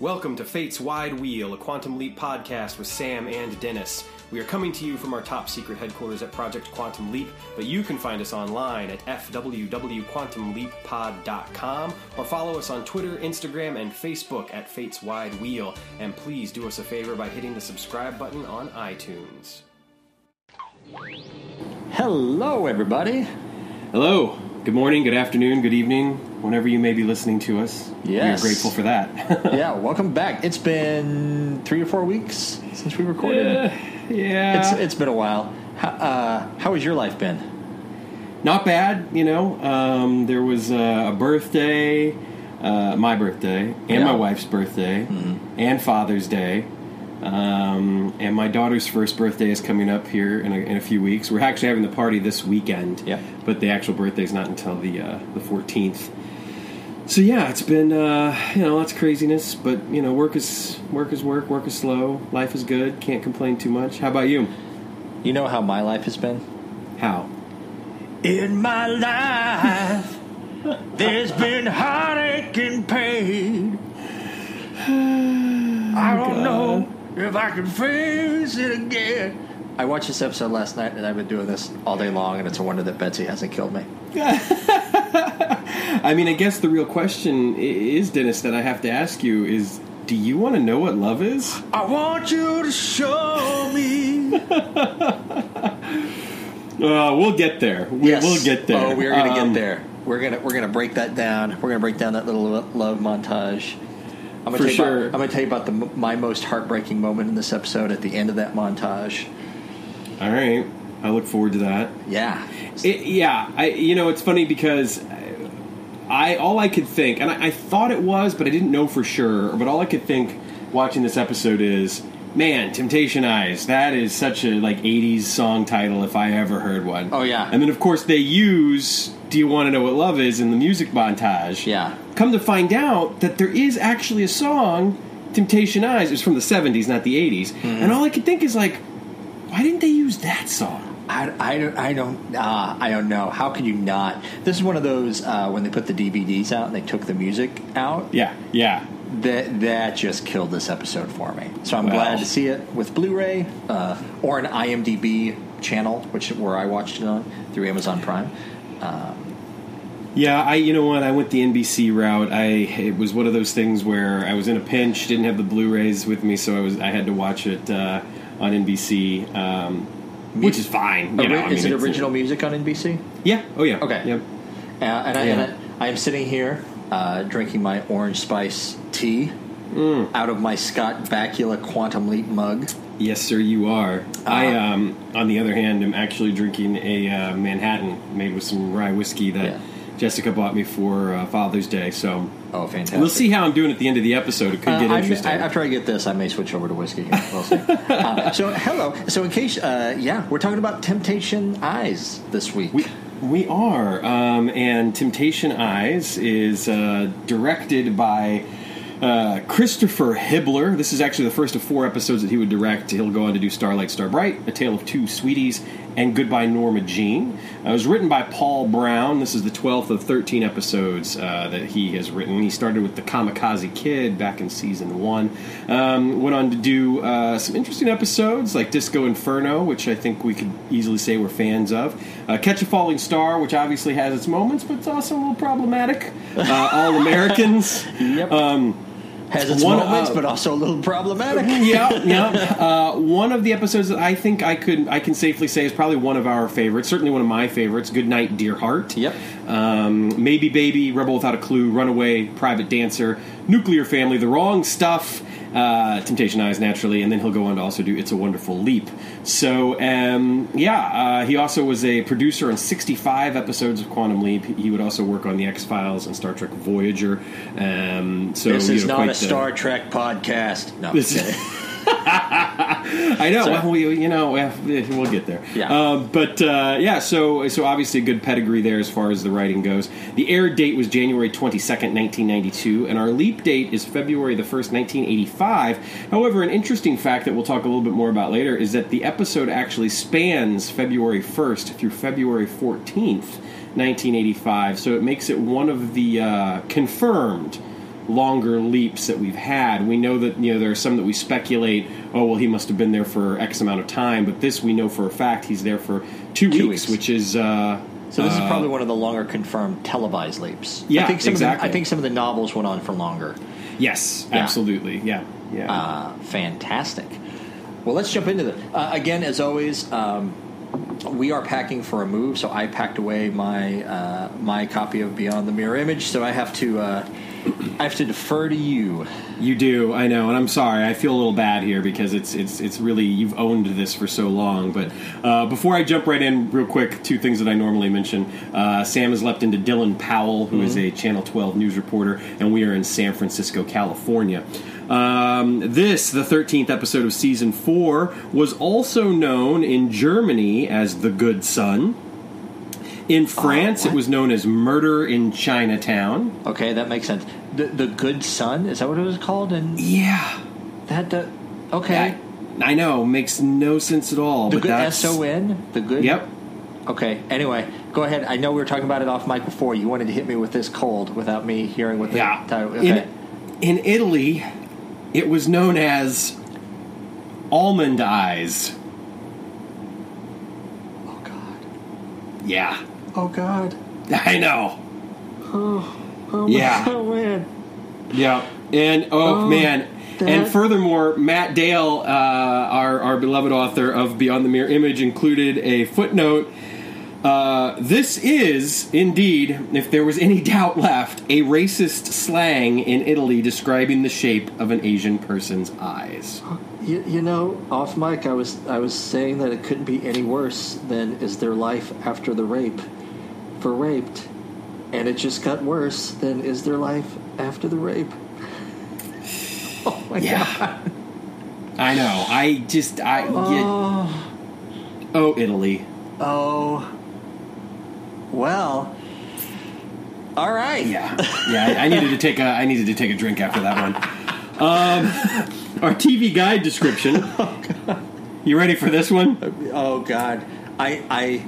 Welcome to Fate's Wide Wheel, a Quantum Leap podcast with Sam and Dennis. We are coming to you from our top secret headquarters at Project Quantum Leap, but you can find us online at fwwquantumleappod.com or follow us on Twitter, Instagram, and Facebook at Fate's Wide Wheel. And please do us a favor by hitting the subscribe button on iTunes. Hello, everybody. Hello. Good morning, good afternoon, good evening, whenever you may be listening to us. Yes. We are grateful for that. yeah, welcome back. It's been three or four weeks since we recorded. yeah. It's it's been a while. How, uh, how has your life been? Not bad, you know. Um, there was uh, a birthday, uh, my birthday, and Yeah. my wife's birthday, and Father's Day. Um, and my daughter's first birthday is coming up here in a, in a few weeks. We're actually having the party this weekend, Yeah. but the actual birthday is not until the uh, the fourteenth. So yeah, it's been uh, you know lots of craziness, but you know work is work is work, work is slow, life is good, can't complain too much. How about you? You know how my life has been? How? In my life, there's been heartache and pain. I don't know if I can face it again. I watched this episode last night, and I've been doing this all day long, and it's a wonder that Betsy hasn't killed me. I mean, I guess the real question is, Dennis, that I have to ask you is: Do you want to know what love is? I want you to show me. Uh, we'll get there. We, We'll get there. Oh, we're gonna Um, get there. We're gonna we're gonna break that down. We're gonna break down that little love montage. I'm gonna For tell you sure. About, I'm gonna tell you about the my most heartbreaking moment in this episode at the end of that montage. All right. I look forward to that. Yeah. It, yeah, I you know it's funny because I all I could think, and I, I thought it was, but I didn't know for sure. But all I could think watching this episode is, man, Temptation Eyes. That is such a like '80s song title if I ever heard one. Oh, yeah. And then of course they use "Do You Want to Know What Love Is" in the music montage. Yeah. Come to find out that there is actually a song, "Temptation Eyes." It was from the '70s, not the '80s. Mm-hmm. And all I could think is like, why didn't they use that song? I, I don't I don't uh, I don't know. How could you not? This is one of those uh, when they put the DVDs out and they took the music out. Yeah, yeah. That that just killed this episode for me. So I'm Well. glad to see it with Blu-ray uh, or an IMDb channel, which where I watched it on through Amazon Prime. Yeah, I you know what I went the NBC route. I it was one of those things where I was in a pinch, didn't have the Blu-rays with me, so I was I had to watch it uh, on NBC, um, which is fine. You know, I is mean, it it's- original music on NBC? Yeah. Oh yeah. Okay. Yep. Uh, and I, Yeah. and I, I am sitting here uh, drinking my orange spice tea Mm. out of my Scott Bakula Quantum Leap mug. Yes, sir. You are. I, Uh, um, on the other hand, am actually drinking a uh, Manhattan made with some rye whiskey that Yeah. Jessica bought me for uh, Father's Day. So Oh, fantastic! we'll see how I'm doing at the end of the episode. It could Uh, get I interesting. I, after I get this, I may switch over to whiskey. Here. We'll see. uh, so, hello. So, in case, uh, yeah, we're talking about Temptation Eyes this week. We, we are. Um, and Temptation Eyes is uh, directed by uh, Christopher Hibler. This is actually the first of four episodes that he would direct. He'll go on to do Starlight, Starbright, A Tale of Two Sweeties, and Goodbye Norma Jean. Uh, it was written by Paul Brown. This is the 12th of 13 episodes uh, that he has written. He started with The Kamikaze Kid back in season one. Um, went on to do uh, some interesting episodes like Disco Inferno, which I think we could easily say we're fans of. Uh, Catch a Falling Star, which obviously has its moments, but it's also a little problematic. Uh, All Americans. Yep. Um, Has its one, moments, uh, but also a little problematic. yeah, yeah. Uh, one of the episodes that I think I could I can safely say is probably one of our favorites. Certainly one of my favorites. Good night, dear heart. Yep. Um, Maybe baby, rebel without a clue, runaway, private dancer, nuclear family, the wrong stuff. Uh, Temptation Eyes, naturally, and then he'll go on to also do "It's a Wonderful Leap." So, um, yeah, uh, he also was a producer on 65 episodes of Quantum Leap. He would also work on the X Files and Star Trek Voyager. Um, so This you is know, not a the- Star Trek podcast. No, This is-. I know. Sorry. Well, we, you know, well, we'll get there. Yeah. Um, but uh, yeah, so so obviously a good pedigree there as far as the writing goes. The air date was January twenty second, nineteen ninety two, and our leap date is February the first, nineteen eighty five. However, an interesting fact that we'll talk a little bit more about later is that the episode actually spans February first through February fourteenth, nineteen eighty five. So it makes it one of the uh, confirmed longer leaps that we've had. We know that you know there are some that we speculate. Oh well, he must have been there for X amount of time, but this we know for a fact he's there for two, Two weeks, weeks. which is. Uh, So this uh, is probably one of the longer confirmed televised leaps. Yeah, I think some Of exactly. the, I think some of the novels went on for longer. yes, Yeah. absolutely, yeah, yeah. Uh, fantastic. Well, let's jump into the uh, again. As always, um, we are packing for a move, so I packed away my uh, my copy of Beyond the Mirror Image. So I have to uh, I have to defer to you. You do, I know, and I'm sorry. I feel a little bad here because it's it's it's really you've owned this for so long. But uh, before I jump right in, real quick, two things that I normally mention. Uh, Sam has leapt into Dylan Powell, who is a Channel 12 news reporter, and we are in San Francisco, California. Um, this, the 13th episode of season four, was also known in Germany as The Good Son. In France, it was known as Murder in Chinatown. Okay, that makes sense. The the Good Son is that what it was called? And Yeah, that uh, okay. I, I know, makes no sense at all. the but good that's, S O N. The good. Yep. Okay. Anyway, go ahead. I know we were talking about it off mic before. You wanted to hit me with this cold without me hearing what the Yeah. title. Okay. In, in Italy, it was known as almond eyes. oh God. Yeah, Oh God. I know. Oh Yeah. Oh man. Yeah, and oh, Oh, man. that- And furthermore, Matt Dale, uh, our, our beloved author of Beyond the Mirror Image, included a footnote. Uh, this is indeed, if there was any doubt left, a racist slang in Italy describing the shape of an Asian person's eyes. You, you know, off mic, I was I was saying that it couldn't be any worse than is their life after the rape, for raped, and it just got worse than is their life after the rape. Oh my god. I know. I just I Oh. oh Italy. Oh. Well. All right. Yeah, yeah. I, I needed to take a I needed to take a drink after that one. Um, our TV guide description. You ready for this one? Oh God. I I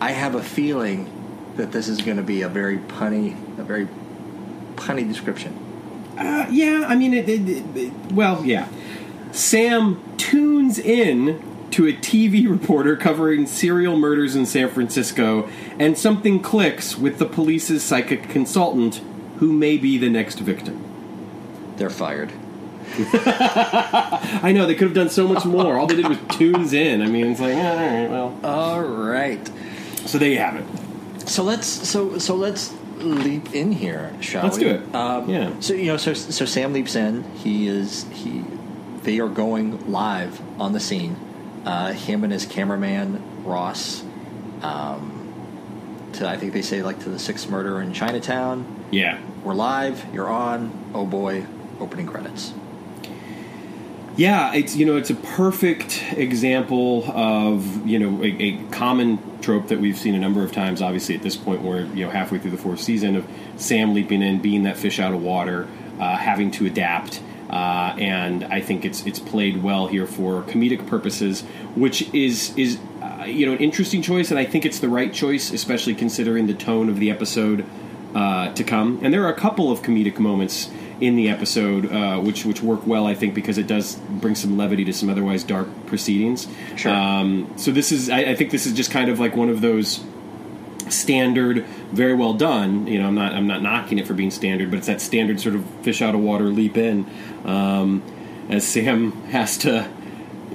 I have a feeling that this is going to be a very punny, a very punny description. Uh, yeah, I mean, it, it, it- well, yeah. Sam tunes in to a TV reporter covering serial murders in San Francisco, and something clicks with the police's psychic consultant, who may be the next victim. They're fired. I know they could have done so much more. All they did was tunes in. I mean, it's like, all right, well. All right. So there you have it. So let's so so let's leap in here, shall Let's we? do it. Um, Yeah. So you know, so so Sam leaps in. He is he. They are going live on the scene. Uh, him and his cameraman Ross. Um, to I think they say like to the sixth murder in Chinatown. Yeah. We're live. You're on. Oh boy! Opening credits. Yeah, it's you know it's a perfect example of you know a, a common trope that we've seen a number of times. Obviously, at this point, we're you know halfway through the fourth season of Sam leaping in, being that fish out of water, uh, having to adapt, uh, and I think it's it's played well here for comedic purposes, which is is uh, you know an interesting choice, and I think it's the right choice, especially considering the tone of the episode uh, to come. And there are a couple of comedic moments in the episode, uh, which which work well, I think, because it does bring some levity to some otherwise dark proceedings. Sure. Um, so this is, I, I think, this is just kind of like one of those standard, very well done. You know, I'm not I'm not knocking it for being standard, but it's that standard sort of fish out of water leap in, um, as Sam has to.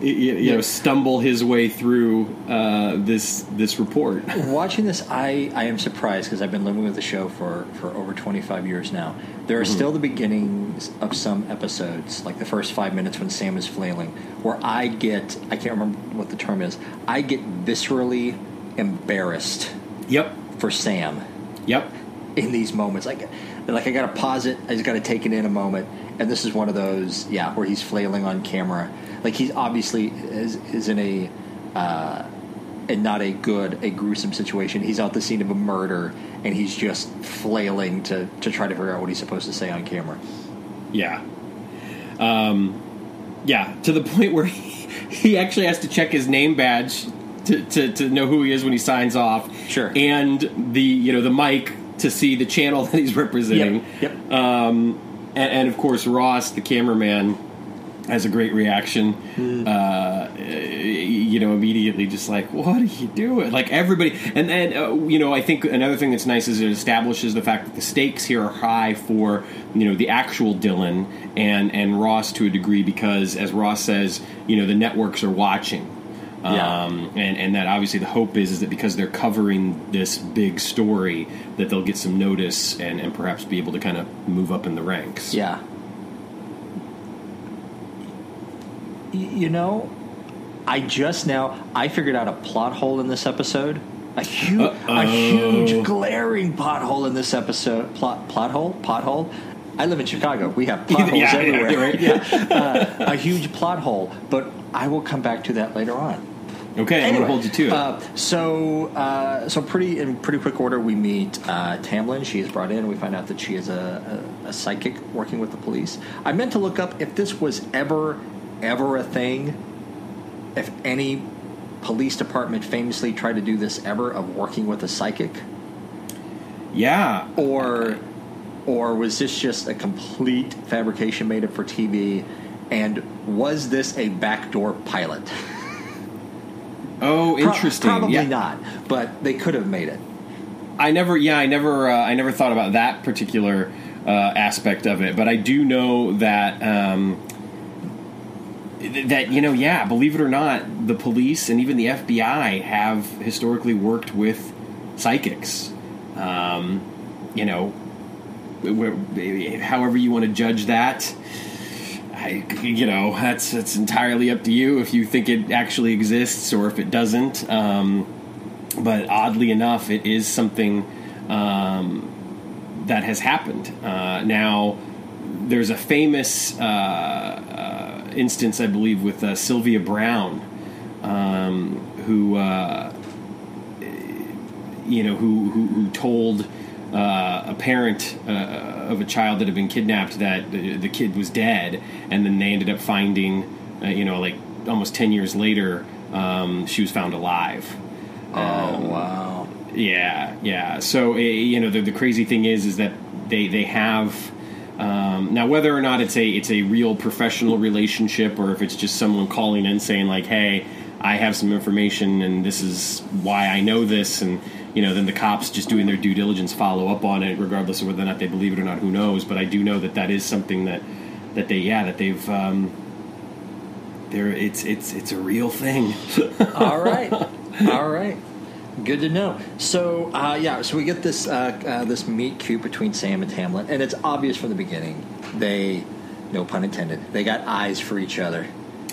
Y- y- You know, stumble his way through uh, this this report. Watching this, I, I am surprised because I've been living with the show for, for over 25 years now. There are still the beginnings of some episodes, like the first five minutes when Sam is flailing, where I get, I can't remember what the term is, I get viscerally embarrassed Yep, for Sam yep. in these moments. Like, like I got to pause it. I just got to take it in a moment. And this is one of those, yeah, where he's flailing on camera. Like he's obviously is, is in a, uh, and not a good, a gruesome situation. He's out the scene of a murder, and he's just flailing to to try to figure out what he's supposed to say on camera. Yeah. Um, yeah, to the point where he, he actually has to check his name badge to, to, to know who he is when he signs off. Sure. And the you know the mic to see the channel that he's representing. Yep. Um, and, and of course Ross, the cameraman, has a great reaction. Hmm. Uh, you know, immediately just like, what are you doing? Like everybody, and then uh, you know, I think another thing that's nice is it establishes the fact that the stakes here are high for you know the actual Dylan and and Ross to a degree because, as Ross says, you know, the networks are watching. Yeah. Um, and, and that obviously the hope is is that because they're covering this big story that they'll get some notice and, and perhaps be able to kind of move up in the ranks. Yeah. Y- you know, I just now I figured out a plot hole in this episode. A huge, a huge glaring pothole in this episode. Plot, plot hole, pothole. I live in Chicago. We have plot holes Yeah, yeah, everywhere. you're right. Yeah. Uh, a huge plot hole, but I will come back to that later on. Okay, I'm going to hold you to it. Uh, so, uh, so pretty in pretty quick order, we meet uh, Tamlin. She is brought in. We find out that she is a, a, a psychic working with the police. I meant to look up if this was ever, ever a thing. If any police department famously tried to do this ever of working with a psychic, yeah. or or was this just a complete fabrication made up for TV? And was this a backdoor pilot? Oh, Pro- interesting. probably yeah. not, but they could have made it. I never, yeah, I never, uh, I never thought about that particular uh, aspect of it, but I do know that um, that you know, yeah, believe it or not, the police and even the FBI have historically worked with psychics. Um, you know, however you want to judge that. I, you know, that's that's entirely up to you if you think it actually exists or if it doesn't. Um, but oddly enough, it is something um, that has happened. Uh, now, there's a famous uh, uh, instance, I believe, with uh, Sylvia Browne, um, who uh, you know who who, who told. Uh, a parent uh, of a child that had been kidnapped that the, the kid was dead, and then they ended up finding, uh, you know, like almost ten years later, um, she was found alive. Oh wow! Yeah, yeah. So eh, you know, the, the crazy thing is, is that they they have um, now whether or not it's a it's a real professional relationship or if it's just someone calling in saying like, hey, I have some information and this is why I know this, and you know, then the cops just doing their due diligence follow up on it, regardless of whether or not they believe it or not. Who knows? But I do know that that is something that that they yeah that they've. Um, there, it's it's it's a real thing. All right, all right. Good to know. So uh, yeah, so we get this uh, uh, this meet cute between Sam and Tamlin, and it's obvious from the beginning they, no pun intended, they got eyes for each other.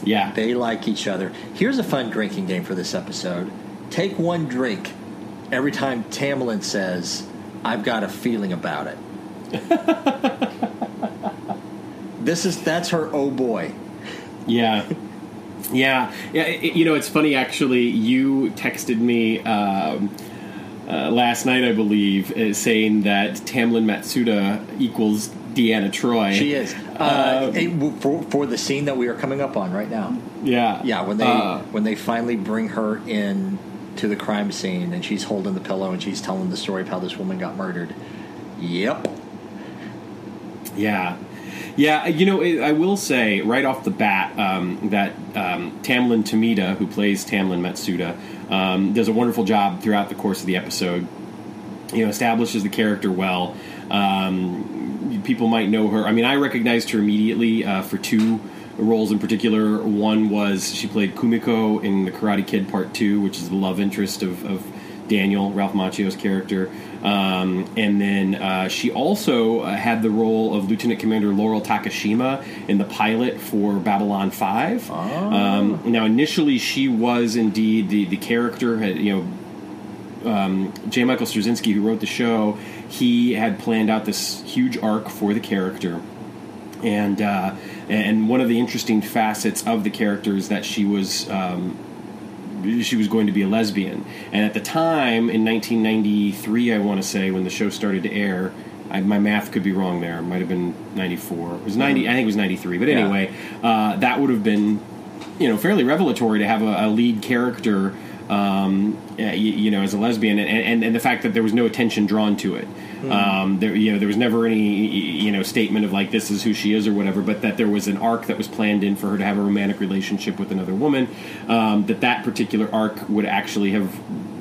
yeah, They like each other. Here's a fun drinking game for this episode. Take one drink every time Tamlin says, "I've got a feeling about it." this is that's her oh boy. Yeah. Yeah, yeah. It, you know, it's funny actually. You texted me um, uh, last night, I believe, uh, saying that Tamlin Matsuda equals Deanna Troi. She is uh, it- for for the scene that we are coming up on right now. Yeah, Yeah, when they Uh, when they finally bring her in to the crime scene and she's holding the pillow and she's telling the story of how this woman got murdered. Yep. Yeah. Yeah, you know, I will say right off the bat um, that um, Tamlyn Tomita, who plays Tamlin Matsuda, um, does a wonderful job throughout the course of the episode. You know, establishes the character well. Um, people might know her. I mean, I recognized her immediately uh, for two roles in particular. One was she played Kumiko in The Karate Kid Part Two, which is the love interest of, of Daniel, Ralph Macchio's character. Um, and then uh, she also uh, had the role of Lieutenant Commander Laurel Takashima in the pilot for Babylon 5. Um, now, initially, she was indeed the, the character, had, you know, um, J. Michael Straczynski, who wrote the show, he had planned out this huge arc for the character. And uh, and one of the interesting facets of the character is that she was um, she was going to be a lesbian. And at the time, in 1993, I want to say, when the show started to air, I, my math could be wrong there. It might have been 94. It was 90. I think it was 93. But Yeah. anyway, uh, that would have been, you know, fairly revelatory to have a, a lead character um, you, you know, as a lesbian, and, and, and the fact that there was no attention drawn to it. Um, there, you know, there was never any, you know, statement of like this is who she is or whatever, but that there was an arc that was planned in for her to have a romantic relationship with another woman. Um, that that particular arc would actually have,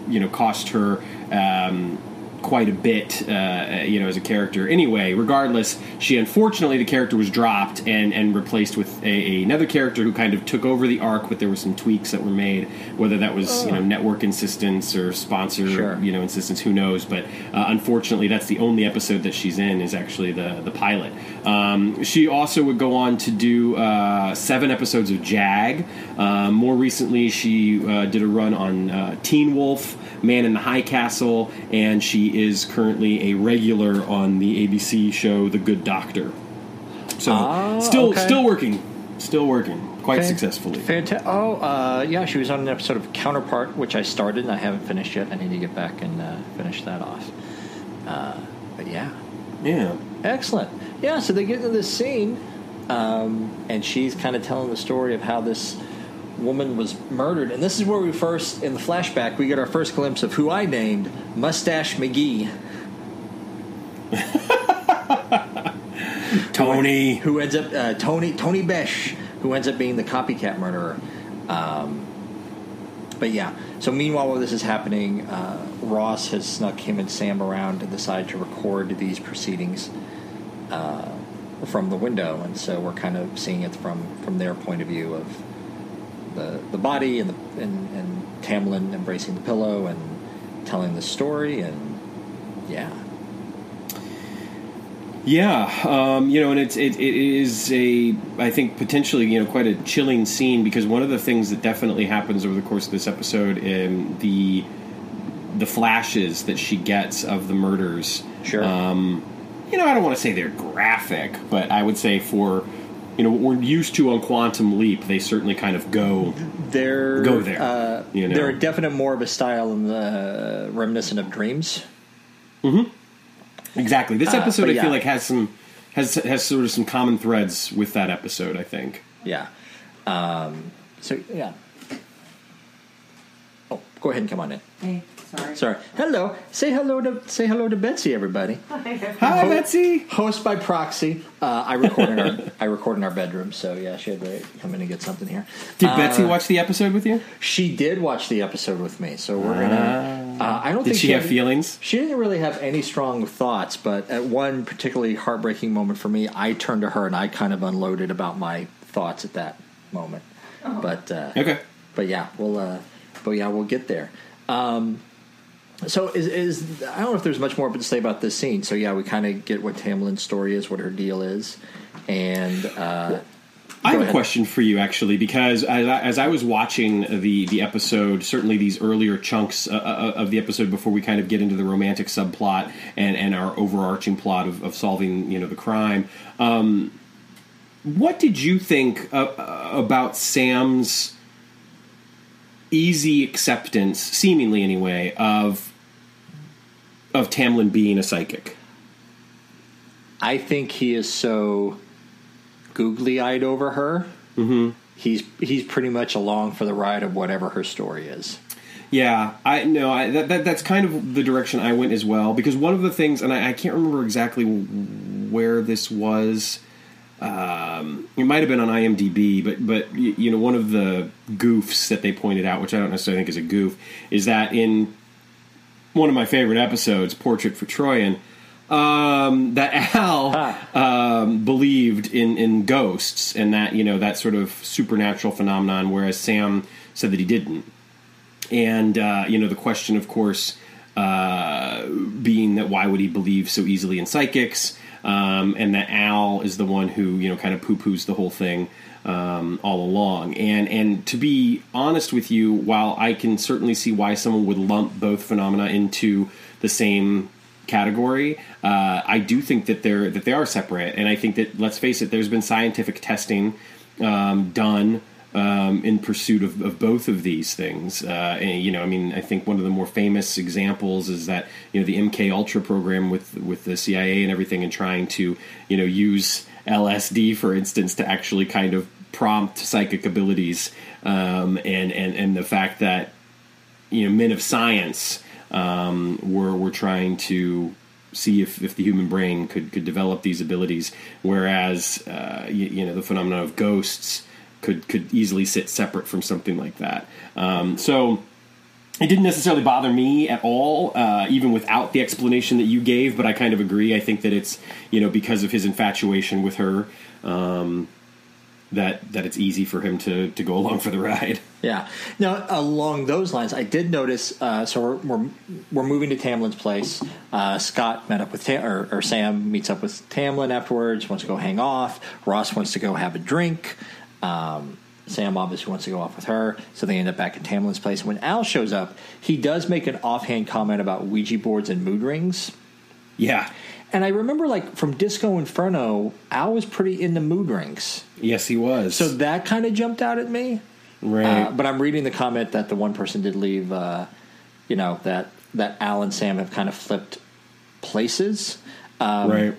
you know, cost her. Um, quite a bit, uh, you know, as a character. Anyway, regardless, she unfortunately the character was dropped and and replaced with a, another character who kind of took over the arc, but there were some tweaks that were made, whether that was you know network insistence or sponsor Sure. you know insistence, who knows? But uh, unfortunately, that's the only episode that she's in is actually the the pilot. Um, she also would go on to do uh, seven episodes of Jag. Um, more recently, she uh, did a run on uh, Teen Wolf. Man in the High Castle, and she is currently a regular on the ABC show The Good Doctor. So Ah, still okay. still working, still working quite Fan- successfully. Fanta- oh, uh, yeah, she was on an episode of Counterpart, which I started and I haven't finished yet. I need to get back and uh, finish that off. Uh, but yeah, Yeah. excellent. Yeah, so they get into this scene, um, and she's kind of telling the story of how this woman was murdered. And this is where we first, in the flashback, we get our first glimpse of who I named Mustache McGee. Tony. who ends up uh, Tony Tony Besh, who ends up being the copycat murderer. Um, but yeah, so meanwhile, while this is happening, uh, Ross has snuck him and Sam around and decided to record these proceedings uh, from the window, and so we're kind of seeing it from from their point of view of the the body and the and, and Tamlin embracing the pillow and telling the story, and yeah, Yeah, um, you know, and it's it, it is a I think potentially you know quite a chilling scene because one of the things that definitely happens over the course of this episode, in the the flashes that she gets of the murders, Sure. Um, you know, I don't want to say they're graphic, but I would say for you know what we're used to on Quantum Leap, they certainly kind of go. they're Go there, Uh, you know. They're a definite more of a style in the reminiscent of Dreams. Hmm. Exactly. This Uh, episode, but I yeah. feel like has some has has sort of some common threads with that episode. I think. Yeah. Um, so yeah. Oh, go ahead and come on in. Hey, sorry. Sorry. Hello. Say hello to say hello to Betsy, everybody. Hi, Betsy. Host by proxy. Uh, I record in our I record in our bedroom, so yeah, she had to come in and get something here. Did Uh, Betsy watch the episode with you? She did watch the episode with me, so we're gonna. Uh, I don't Did think she have had- feelings? She didn't really have any strong thoughts, but at one particularly heartbreaking moment for me, I turned to her and I kind of unloaded about my thoughts at that moment. But uh, Okay. but yeah, we'll uh, but yeah, we'll get there. Um, so is is I don't know if there's much more to say about this scene. So yeah, we kind of get what Tamlin's story is, what her deal is, and uh, I have a question for you, actually, because as I, as I was watching the the episode, certainly these earlier chunks uh, uh, of the episode before we kind of get into the romantic subplot and, and our overarching plot of, of solving, you know, the crime. Um, what did you think uh, uh, about Sam's easy acceptance, seemingly anyway, of of Tamlin being a psychic? I think he is so googly eyed over her. Mm-hmm. He's he's pretty much along for the ride of whatever her story is. Yeah, I know I, that, that that's kind of the direction I went as well. Because one of the things, and I, I can't remember exactly where this was. Um, it might have been on IMDb, but but you know, one of the goofs that they pointed out, which I don't necessarily think is a goof, is that in one of my favorite episodes, Portrait for Troian, um, that Al um, believed in, in ghosts and that you know that sort of supernatural phenomenon, whereas Sam said that he didn't. And uh, you know the question, of course, uh, being that why would he believe so easily in psychics, um, and that Al is the one who you know kind of poo poos the whole thing um, all along. And and to be honest with you, while I can certainly see why someone would lump both phenomena into the same category, uh, I do think that they're that they are separate. And I think that let's face it, there's been scientific testing um, done um, in pursuit of, of both of these things. Uh, and, you know, I mean, I think one of the more famous examples is that you know the MK Ultra program with with the CIA and everything, and trying to you know use LSD, for instance, to actually kind of prompt psychic abilities, um, and and and the fact that you know men of science um, were were trying to see if, if the human brain could could develop these abilities, whereas uh, you, you know the phenomenon of ghosts could could easily sit separate from something like that. Um, so it didn't necessarily bother me at all, uh, even without the explanation that you gave. But I kind of agree. I think that it's you know because of his infatuation with her um, that that it's easy for him to to go along for the ride. Yeah. Now, along those lines, I did notice. Uh, so we're, we're we're moving to Tamlin's place. Uh, Scott met up with Tam, or, or Sam meets up with Tamlin afterwards. Wants to go hang off. Ross wants to go have a drink. Um, Sam obviously wants to go off with her, so they end up back at Tamlin's place. When Al shows up, he does make an offhand comment about Ouija boards and mood rings. Yeah. And I remember, like from Disco Inferno, Al was pretty into mood rings, Yes, he was. so that kind of jumped out at me. right. Uh, but I'm reading the comment that the one person did leave, uh, you know, that that Al and Sam have kind of flipped places. Um, right.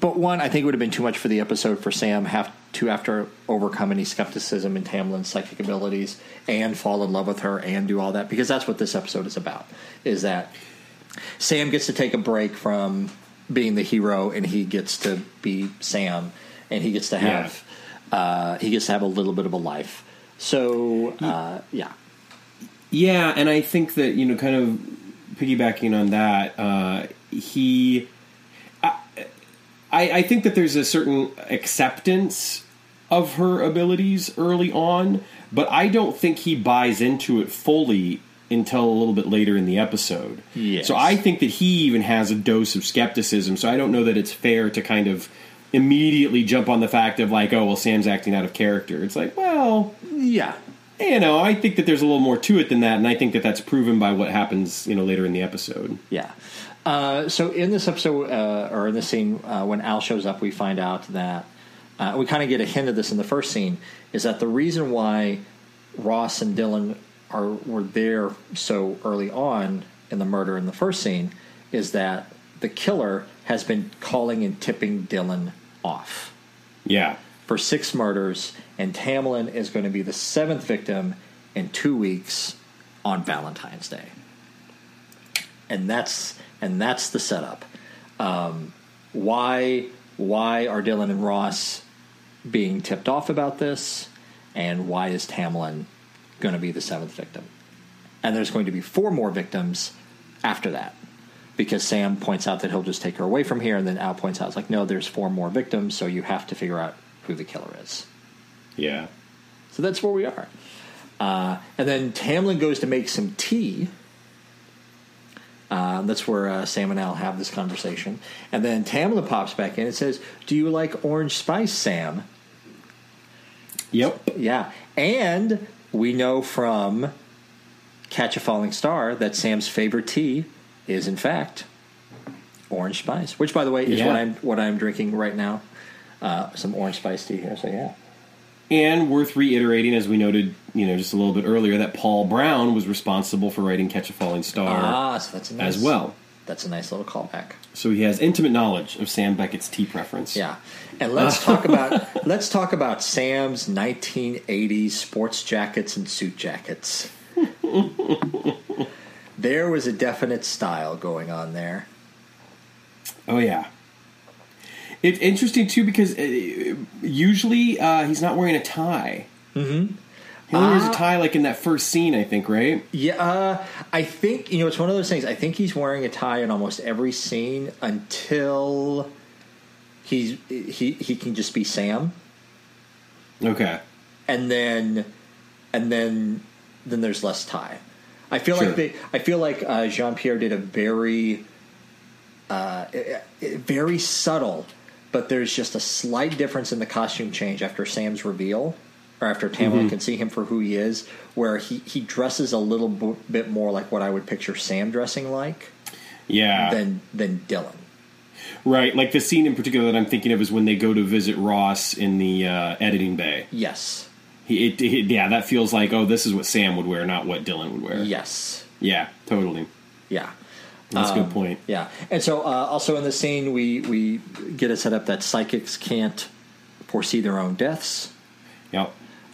But one, I think it would have been too much for the episode for Sam have to have to overcome any skepticism in Tamlin's psychic abilities and fall in love with her and do all that because that's what this episode is about. Is that Sam gets to take a break from being the hero and he gets to be Sam and he gets to have uh, he gets to have a little bit of a life. So uh, yeah, Yeah, and I think that you know, kind of piggybacking on that, uh, he, I I think that there's a certain acceptance of her abilities early on, but I don't think he buys into it fully until a little bit later in the episode. Yes. So I think that he even has a dose of skepticism. So I don't know that it's fair to kind of immediately jump on the fact of like, oh well, Sam's acting out of character. It's like, well, yeah, you know, I think that there's a little more to it than that, and I think that that's proven by what happens, you know, later in the episode. Yeah. Uh, so in this episode, uh, or in this scene, uh, when Al shows up, we find out that uh, we kind of get a hint of this in the first scene. Is that the reason why Ross and Dylan are were there so early on in the murder in the first scene? Is that the killer has been calling and tipping Dylan off Yeah, for six murders, and Tamlin is going to be the seventh victim in two weeks on Valentine's Day. And that's and that's the setup. Um, why why are Dylan and Ross being tipped off about this, and why is Tamlin going to be the seventh victim? And there's going to be four more victims after that. Because Sam points out that he'll just take her away from here, and then Al points out, it's like, no, there's four more victims, so you have to figure out who the killer is. yeah, So that's where we are. Uh, and then Tamlin goes to make some tea. Uh, that's where uh, Sam and Al have this conversation. And then Tamlin pops back in and says, Do you like orange spice, Sam? Yep, Yeah. And we know from Catch a Falling Star that Sam's favorite tea is, in fact, orange spice, which, by the way, is Yeah. what I'm what I'm drinking right now. Uh, some orange spice tea here. So yeah. and worth reiterating, as we noted, you know, just a little bit earlier, that Paul Brown was responsible for writing "Catch a Falling Star" Ah, so that's nice, as well. That's a nice little callback. So he has intimate knowledge of Sam Beckett's tea preference. Yeah, and let's talk about let's talk about Sam's 1980s sports jackets and suit jackets. there was a definite style going on there. Oh yeah. It's interesting too because uh, usually uh, he's not wearing a tie. Mm-hmm. He only wears a Ah. tie like in that first scene, I think, right? Yeah, uh, I think you know it's one of those things. I think he's wearing a tie in almost every scene until he's he he can just be Sam, Okay. and then and then then there's less tie. I feel Sure. like they. I feel like uh, Jean Pierre did a very, uh, eh, eh, very subtle, but there's just a slight difference in the costume change after Sam's reveal, or after Tamlin can see him for who he is, where he he dresses a little b- bit more like what I would picture Sam dressing like Yeah. than than Dylan. right. Like the scene in particular that I'm thinking of is when they go to visit Ross in the uh, editing bay. Yes, He, it, it- yeah, that feels like oh, this is what Sam would wear, not what Dylan would wear. yes, Yeah, totally. yeah. That's a Um, good point. Yeah, and so uh, also in the scene, we we get it set up that psychics can't foresee their own deaths, Yep.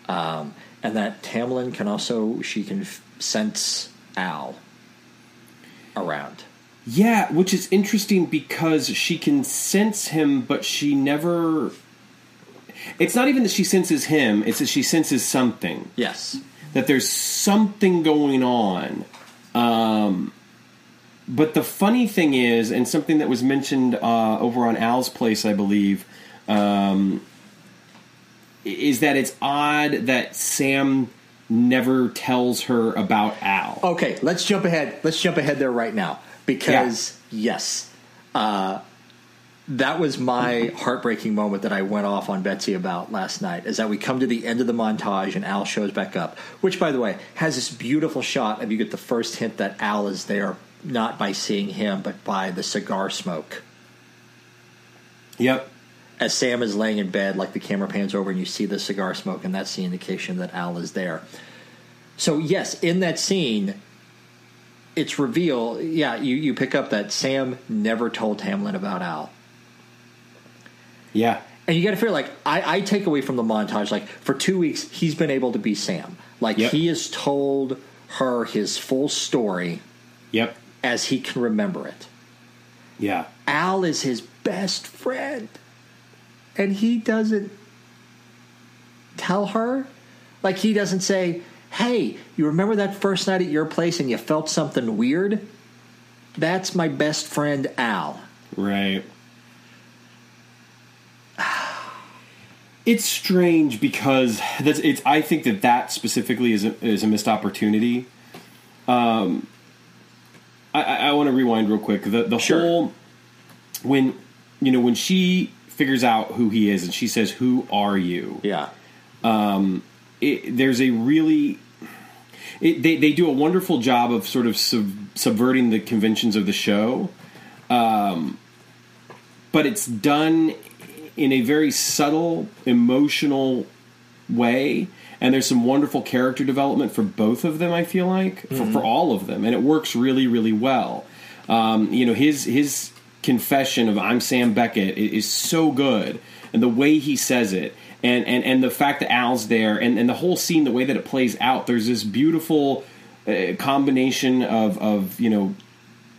Um, and that Tamlin can also she can f- sense Al around. Yeah, which is interesting because she can sense him, but she never. It's not even that she senses him; it's that she senses something. Yes. That there's something going on. Um, but the funny thing is, and something that was mentioned uh, over on Al's place, I believe, um, is that it's odd that Sam never tells her about Al. Okay, let's jump ahead. Let's jump ahead there right now because yes, uh, that was my heartbreaking moment that I went off on Betsy about last night. Is that we come to the end of the montage and Al shows back up, which by the way has this beautiful shot of you get the first hint that Al is there, not by seeing him, but by the cigar smoke. Yep. As Sam is laying in bed, like the camera pans over and you see the cigar smoke, and that's the indication that Al is there. So yes, in that scene, it's reveal. Yeah, you you pick up that Sam never told Hamlin about Al. Yeah. And you got to feel like I, I take away from the montage like for two weeks he's been able to be Sam. Like Yep. he has told her his full story Yep. as he can remember it. Yeah. Al is his best friend, and he doesn't tell her. Like he doesn't say, "Hey, you remember that first night at your place and you felt something weird?" That's my best friend Al. Right. It's strange because that's it's. I think that that specifically is a, is a missed opportunity. Um, I, I, I want to rewind real quick. The the Sure. whole when you know when she figures out who he is and she says, "Who are you?" Yeah. it, there's a really it, they they do a wonderful job of sort of sub, subverting the conventions of the show, um, but it's done in a very subtle, emotional way. And there's some wonderful character development for both of them. I feel like for, for all of them, and it works really, really well. Um, you know, his his confession of "I'm Sam Beckett" is so good, and the way he says it, and and and the fact that Al's there, and and the whole scene, the way that it plays out. There's this beautiful uh, combination of of you know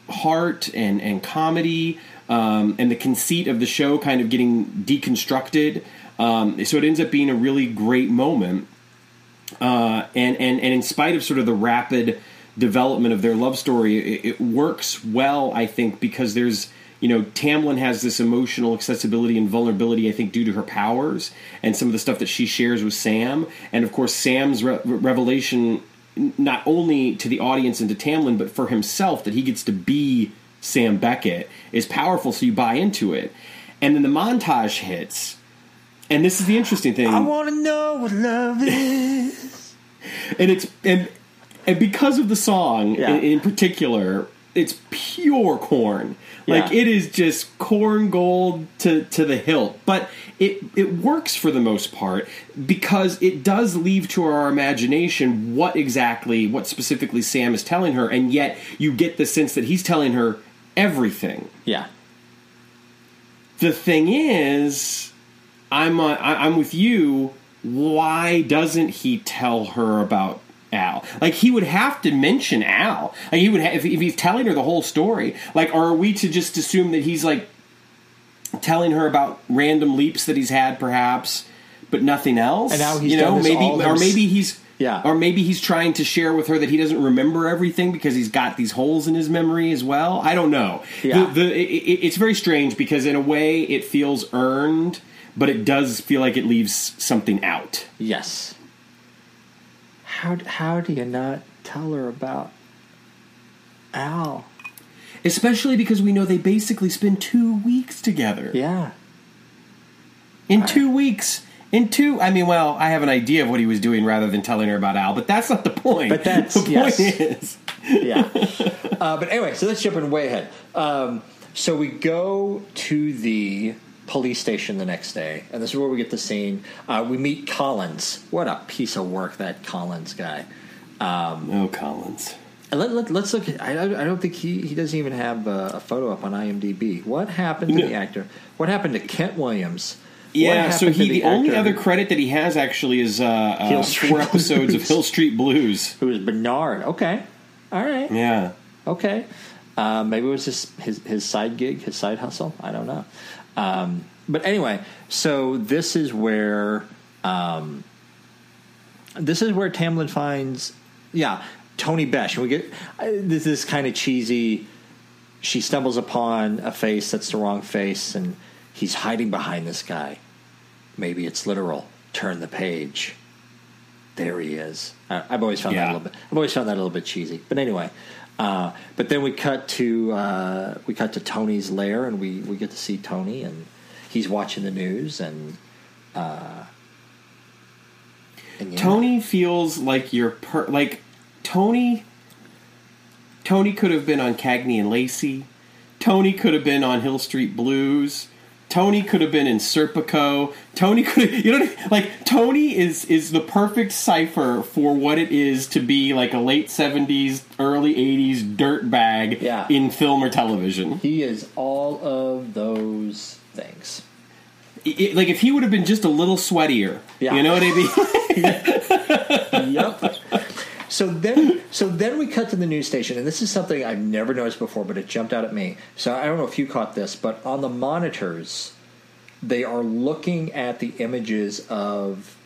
heart and and comedy um, and the conceit of the show kind of getting deconstructed. Um, so it ends up being a really great moment. Uh, and, and and in spite of sort of the rapid development of their love story, it, it works well, I think, because there's you know Tamlin has this emotional accessibility and vulnerability, I think, due to her powers and some of the stuff that she shares with Sam, and of course Sam's re- revelation not only to the audience and to Tamlin, but for himself that he gets to be Sam Beckett is powerful. So you buy into it, and then the montage hits. And this is the interesting thing I want to know what love is. and it's and and because of the song Yeah. in, in particular, it's pure corn. Like Yeah. it is just corn gold to to the hilt. But it it works for the most part because it does leave to our imagination what exactly what specifically Sam is telling her, and yet you get the sense that he's telling her everything. yeah. The thing is, I'm uh, I, I'm with you. Why doesn't he tell her about Al? Like he would have to mention Al. Like he would ha- if, if he's telling her the whole story. Like, are we to just assume that he's like telling her about random leaps that he's had, perhaps, but nothing else? And now he's you know maybe all or maybe he's. Yeah. Or maybe he's trying to share with her that he doesn't remember everything because he's got these holes in his memory as well. I don't know. Yeah. The, the, it- it's very strange because in a way it feels earned, but it does feel like it leaves something out. Yes. How how do you not tell her about Al? Especially because we know they basically spend two weeks together. Yeah. In two weeks. In two, I mean, well, I have an idea of what he was doing rather than telling her about Al, but that's not the point. But that's- the point yes. is. yeah. Uh, but anyway, so let's jump in way ahead. Um, so we go to the police station the next day, and this is where we get the scene. Uh, we meet Collins. What a piece of work that Collins guy. Oh, Collins. Let, let, let's look. At, I, I don't think he, he doesn't even have a, a photo up on IMDb. What happened to No. the actor? What happened to Kent Williams? Yeah, so he the, only other credit that he has actually is uh, uh, four episodes of Hill Street Blues. who is Bernard. Okay. all right, Yeah. okay. Um, maybe it was his, his his side gig, his side hustle. I don't know. Um, but anyway, so this is where um, this is where Tamlin finds, yeah, Tony Besh. And we get uh, this is kind of cheesy. She stumbles upon a face that's the wrong face, and he's hiding behind this guy. Maybe it's literal. Turn the page. There he is. I, I've always found that a little bit. I've always found that a little bit cheesy. But anyway, uh, but then we cut to uh, we cut to Tony's lair, and we we get to see Tony, and he's watching the news, and uh, yeah. Tony feels like you're per- like Tony. Tony could have been on Cagney and Lacey. Tony could have been on Hill Street Blues. Tony could have been in Serpico. Tony could have, you know, like Tony is is the perfect cipher for what it is to be like a late seventies, early eighties dirt bag Yeah. in film or television. He is all of those things. I- I- like if he would have been just a little sweatier, Yeah. you know what I mean? yep. So then, so then we cut to the news station, and this is something I've never noticed before, but it jumped out at me. So I don't know if you caught this, but on the monitors, they are looking at the images of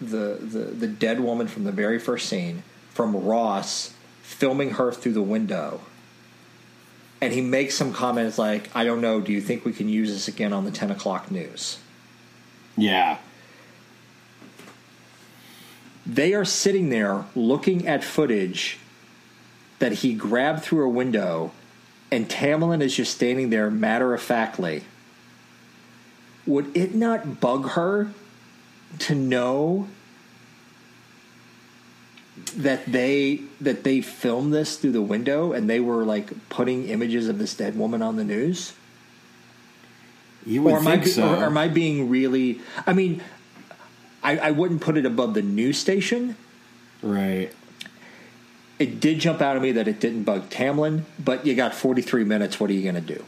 the the, the dead woman from the very first scene from Ross filming her through the window. And he makes some comments like, "I don't know. Do you think we can use this again on the ten o'clock news?" yeah. They are sitting there looking at footage that he grabbed through a window, and Tamlyn is just standing there matter of factly. Would it not bug her to know that they that they filmed this through the window and they were like putting images of this dead woman on the news? You would or am I think be- so. or am I being really? I mean, I, I wouldn't put it above the news station. right. It did jump out at me that it didn't bug Tamlyn, but you got 43 minutes. What are you going to do?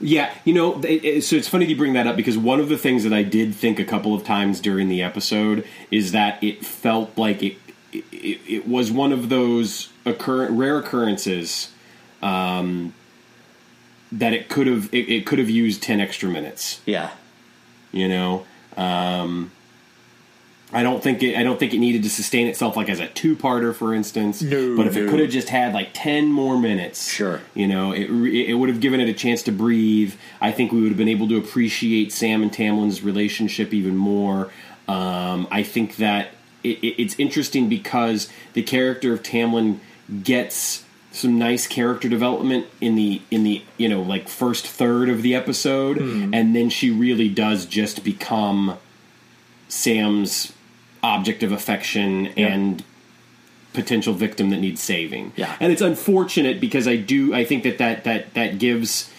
Yeah, you know, it, it- so it's funny you bring that up because one of the things that I did think a couple of times during the episode is that it felt like it it, it was one of those occur rare occurrences um, that it could have it, it could have used ten extra minutes. Yeah, You know, um, I don't think it. I don't think it needed to sustain itself like as a two-parter, for instance. No, but if it could have just had like ten more minutes, Sure. you know, it it would have given it a chance to breathe. I think we would have been able to appreciate Sam and Tamlyn's relationship even more. Um, I think that it, it, it's interesting because the character of Tamlyn gets some nice character development in the in the you know like first third of the episode, Hmm. and then she really does just become Sam's object of affection and potential victim that needs saving. Yeah. and it's unfortunate because I do I think that that that that gives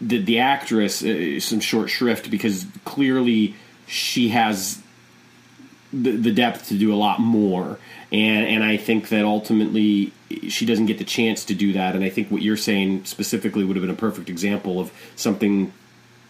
the the actress uh, some short shrift because clearly she has the, the depth to do a lot more and and I think that ultimately she doesn't get the chance to do that and I think what you're saying specifically would have been a perfect example of something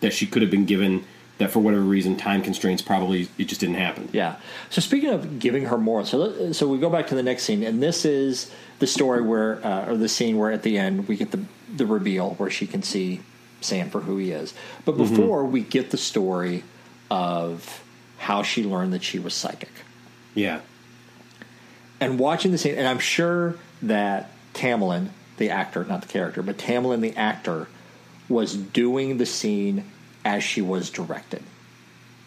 that she could have been given that for whatever reason time constraints probably it just didn't happen yeah. So speaking of giving her more, so so we go back to the next scene, and this is the story where, uh, or the scene where at the end we get the the reveal where she can see Sam for who he is. But before we get the story of how she learned that she was psychic. yeah and watching the scene, and I'm sure that Tamlyn, the actor, not the character, but Tamlyn, the actor, was doing the scene as she was directed,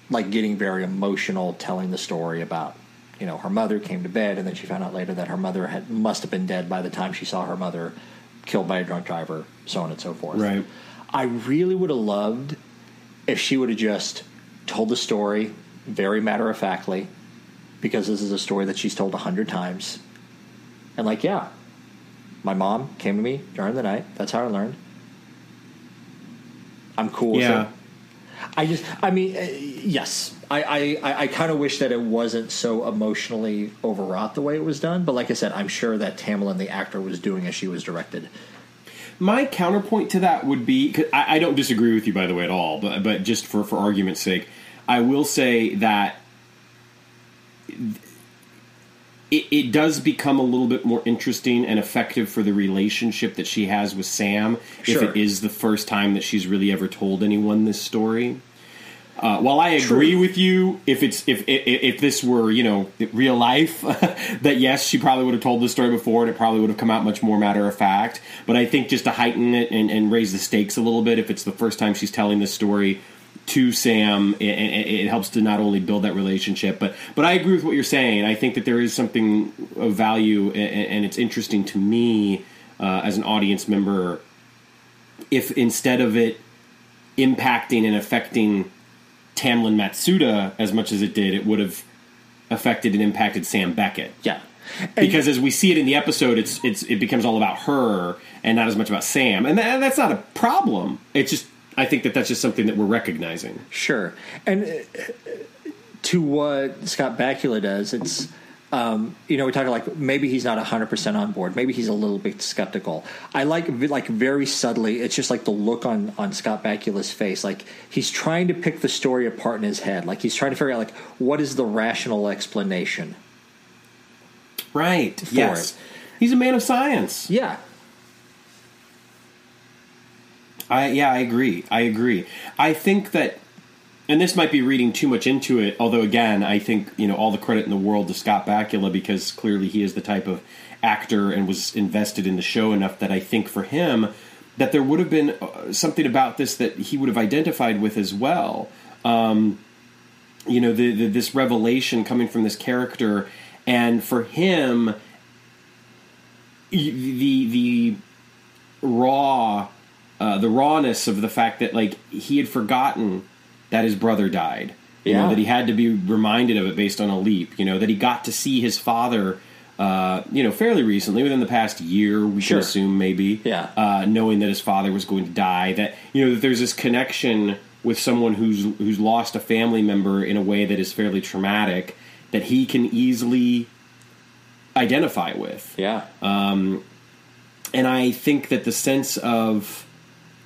like getting very emotional, telling the story about, you know, her mother came to bed, and then she found out later that her mother had must have been dead by the time she saw her mother killed by a drunk driver, so on and so forth. Right. I really would have loved if she would have just told the story very matter of factly, because this is a story that she's told a hundred times. And like, yeah, my mom came to me during the night. That's how I learned. I'm cool Yeah. with it. I just, I mean, uh, yes, I, I, I, kind of wish that it wasn't so emotionally overwrought the way it was done. But like I said, I'm sure that Tamlyn, the actor, was doing as she was directed. My counterpoint to that would be I, I don't disagree with you by the way at all, but but just for for argument's sake, I will say that it, it does become a little bit more interesting and effective for the relationship that she has with Sam Sure. if it is the first time that she's really ever told anyone this story. Uh, while I True. agree with you, if it's if, if if this were you know real life, that yes, she probably would have told this story before, and it probably would have come out much more matter of fact. But I think just to heighten it and, and raise the stakes a little bit, if it's the first time she's telling this story to Sam, it, it, it helps to not only build that relationship, but but I agree with what you're saying. I think that there is something of value, and, and it's interesting to me uh, as an audience member if instead of it impacting and affecting Tamlyn Matsuda as much as it did, it would have affected and impacted Sam Beckett. Yeah. And- Because as we see it in the episode, it's it's it becomes all about her and not as much about Sam, and that, that's not a problem. It's just I think that that's just something that we're recognizing. Sure. And uh, to what Scott Bakula does, it's, um, you know, we talk like maybe he's not 100% on board. Maybe he's a little bit skeptical. I like, like very subtly, it's just like the look on, on Scott Bakula's face. Like he's trying to pick the story apart in his head. Like he's trying to figure out, like, what is the rational explanation? Right. For yes. it. He's a man of science. Yeah. I yeah, I agree. I agree. I think that and this might be reading too much into it, although again, I think, you know, all the credit in the world to Scott Bakula because clearly he is the type of actor and was invested in the show enough that I think for him that there would have been uh, something about this that he would have identified with as well. Um, you know, the, the, this revelation coming from this character, and for him, the the raw uh, the rawness of the fact that like he had forgotten that his brother died. You Yeah. know that he had to be reminded of it based on a leap. You know that he got to see his father. Uh, you know, fairly recently, within the past year, we Sure. can assume maybe. Yeah. Uh, knowing that his father was going to die, that you know that there's this connection with someone who's who's lost a family member in a way that is fairly traumatic that he can easily identify with. Yeah. And I think that the sense of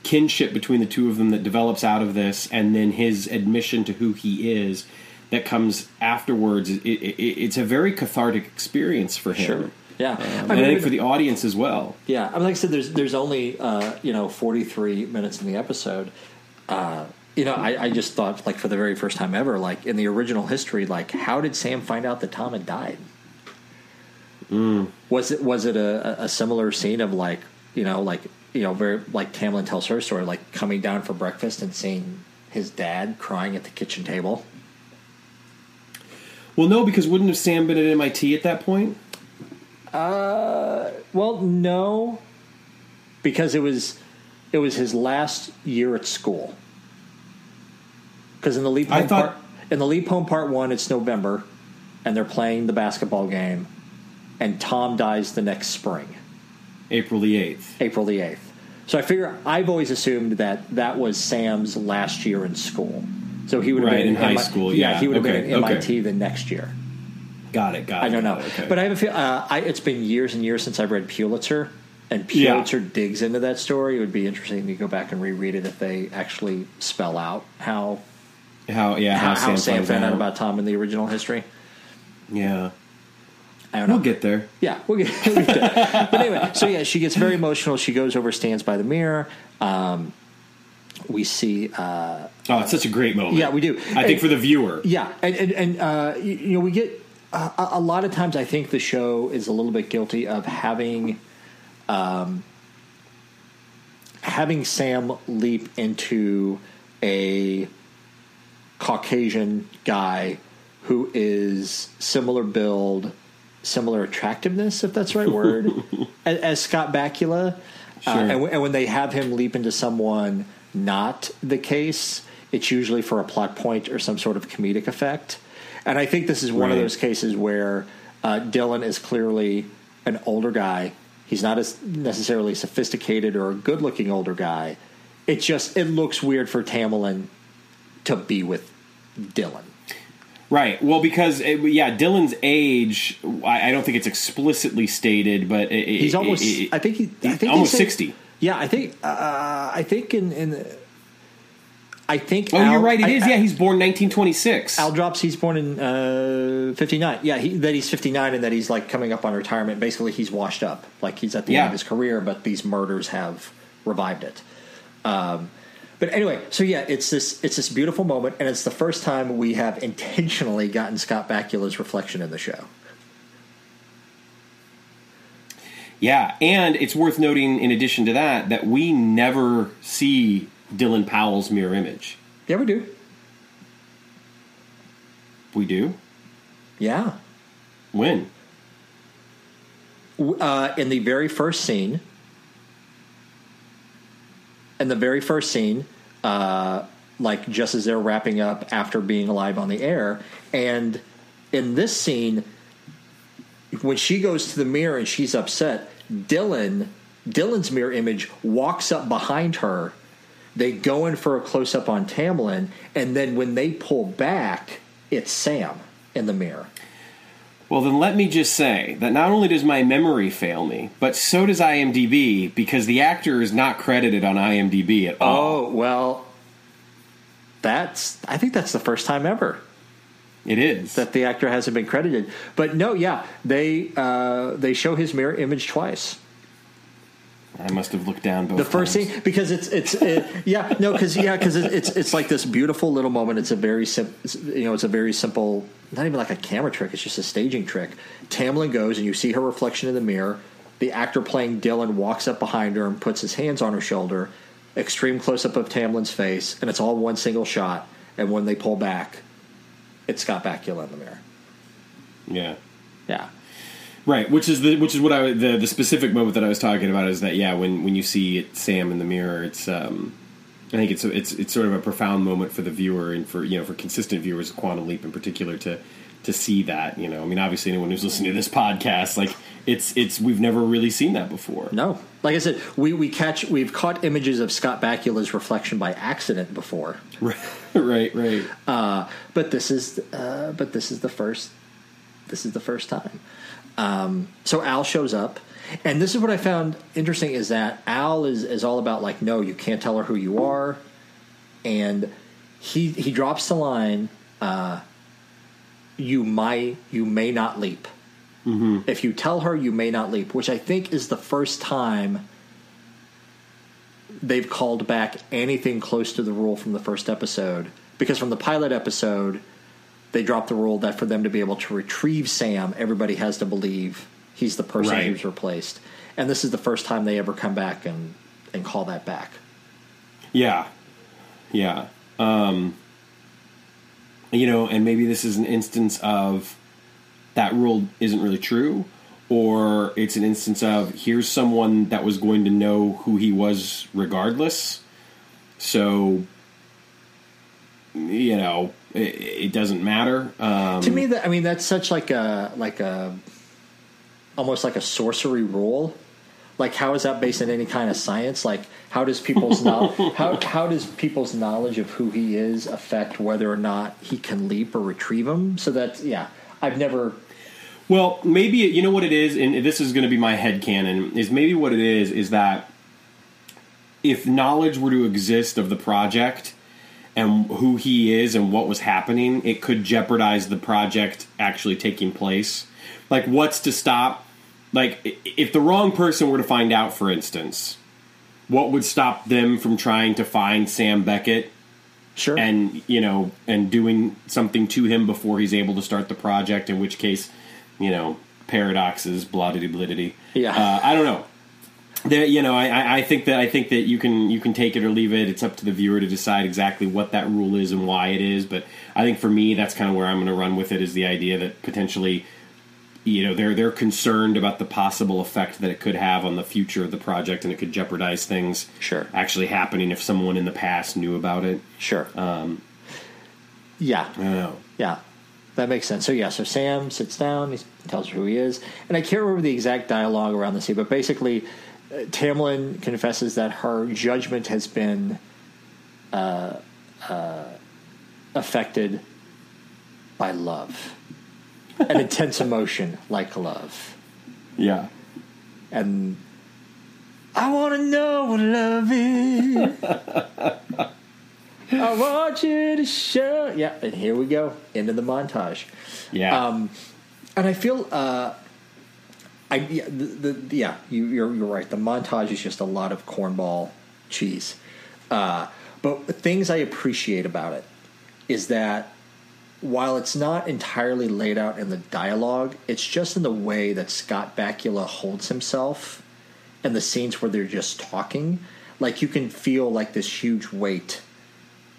kinship between the two of them that develops out of this, and then his admission to who he is, that comes afterwards, it, it, it's a very cathartic experience for him. Sure. Yeah. Um, and I think for the audience as well. Yeah, I mean, like I said, there's there's only uh, you know 43 minutes in the episode. Uh, you know, I, I just thought like for the very first time ever, like in the original history, like how did Sam find out that Tom had died? Was it was it a, a similar scene of like you know like you know very like Tamlyn tells her story like coming down for breakfast and seeing his dad crying at the kitchen table? Well, no, because wouldn't have Sam been at MIT at that point? Uh, well, no, because it was it was his last year at school. Because in the leap I home thought- part in the leap home part one, it's November, and they're playing the basketball game, and Tom dies the next spring, April the 8th. April the eighth. So I figure I've always assumed that that was Sam's last year in school. So he would have Right, been in high MI school, Yeah, yeah. he would have Okay, been at okay. MIT the next year. Got it, got it. I don't know, it, okay. but I have a feel. Uh, I, it's been years and years since I've read Pulitzer, and Yeah. Pulitzer digs into that story. It would be interesting to go back and reread it if they actually spell out how how, yeah, how, how, how Sam, Sam found out about Tom in the original history. Yeah. I don't know. We'll get there. Yeah, we'll get, we'll get there. But anyway, so yeah, she gets very emotional. She goes over, stands by the mirror. Um, we see, uh, Oh, it's such a great moment. yeah, we do. I think for the viewer. Yeah, and and, and uh, you, you know we get uh, a, a lot of times. I think the show is a little bit guilty of having, um, having Sam leap into a Caucasian guy who is similar build, similar attractiveness, if that's the right word, as, as Scott Bakula. Sure. Uh, and, w- and when they have him leap into someone not the case, it's usually for a plot point or some sort of comedic effect. And I think this is one of those cases where uh, Dylan is clearly an older guy. He's not as necessarily sophisticated or a good-looking older guy. It just it looks weird for Tamlyn to be with Dylan. Right. Well, because it, yeah, Dylan's age, I, I don't think it's explicitly stated, but it, He's almost. it- it- I think he. I think almost sixty. Yeah, I think. Uh, I think in in. I think. Oh, Al, you're right. It I- is. yeah, he's born 1926. Al drops. He's born in uh, '59. Yeah, he, that he's 59 and that he's like coming up on retirement. Basically, he's washed up. Like he's at the Yeah. end of his career, but these murders have revived it. Um, but anyway, so yeah, it's this it's this beautiful moment, and it's the first time we have intentionally gotten Scott Bakula's reflection in the show. Yeah, and it's worth noting, in addition to that, that we never see Dylan Powell's mirror image. Yeah, we do. We do. Yeah, When? Uh, in the very first scene, in the very first scene, uh, like just as they're wrapping up after being live on the air, and in this scene, when she goes to the mirror and she's upset, Dylan, Dylan's mirror image walks up behind her. They go in for a close up on Tamlyn, and then when they pull back, it's Sam in the mirror. Well, then let me just say that not only does my memory fail me, but so does IMDb because the actor is not credited on IMDb at all. Oh well, that's I think that's the first time ever It is. that the actor hasn't been credited. But no, yeah, they uh, they show his mirror image twice. I must have looked down both The first times. scene because it's it's it, yeah no because yeah because it, it's it's like this beautiful little moment. It's a very sim, you know it's a very simple not even like a camera trick. It's just a staging trick. Tamlyn goes and you see her reflection in the mirror. The actor playing Dylan walks up behind her and puts his hands on her shoulder. Extreme close up of Tamlyn's face, and it's all one single shot. And when they pull back, it's Scott Bakula in the mirror. Yeah. Yeah, Right, which is the which is what I the the specific moment that I was talking about is that yeah when when you see it, Sam in the mirror it's um I think it's it's it's sort of a profound moment for the viewer and for you know for consistent viewers of Quantum Leap in particular to to see that you know I mean obviously anyone who's listening to this podcast like it's it's we've never really seen that before no, like I said, we we catch we've caught images of Scott Bakula's reflection by accident before. right right right Uh, but this is uh, but this is the first this is the first time. Um, so Al shows up, and this is what I found interesting is that Al is is all about like no, you can't tell her who you are, and he he drops the line, uh, you might you may not leap. If you tell her you may not leap, which I think is the first time they've called back anything close to the rule from the first episode. Because from the pilot episode, they dropped the rule that for them to be able to retrieve Sam, everybody has to believe he's the person Right. who's replaced. And this is the first time they ever come back and, and call that back. Yeah, yeah. Um, you know, and maybe this is an instance of that rule isn't really true, or it's an instance of here's someone that was going to know who he was regardless. So, you know, it, it doesn't matter. Um, to me, that I mean, that's such like a like a almost like a sorcery rule. Like, how is that based on any kind of science? Like, how does people's know- how how does people's knowledge of who he is affect whether or not he can leap or retrieve him? So that's yeah, I've never. Well, maybe you know what it is, and this is going to be my head canon. Is maybe what it is is that if knowledge were to exist of the project and who he is and what was happening, it could jeopardize the project actually taking place. Like, what's to stop? Like, if the wrong person were to find out, for instance, what would stop them from trying to find Sam Beckett Sure. and you know and doing something to him before he's able to start the project in which case you know paradoxes bloodity blidity Yeah. uh, i don't know there, you know I- I, think that i think that you can you can take it or leave it it's up to the viewer to decide exactly what that rule is and why it is but i think for me that's kind of where i'm going to run with it is the idea that potentially you know they're they're concerned about the possible effect that it could have on the future of the project and it could jeopardize things Sure. actually happening if someone in the past knew about it sure. Um, yeah. I know. Yeah, that makes sense. So yeah, so Sam sits down, he tells her who he is, and I can't remember the exact dialogue around this scene, but basically, Tamlyn confesses that her judgment has been uh, uh, affected by love, an intense emotion like love, Yeah. and I want to know what love is. I want you to show. Yeah, and here we go into the montage. Yeah. Um, and I feel, uh, I yeah, the, the, yeah you, you're you're right. The montage is just a lot of cornball cheese. Uh, but things I appreciate about it is that while it's not entirely laid out in the dialogue, it's just in the way that Scott Bakula holds himself and the scenes where they're just talking. Like you can feel like this huge weight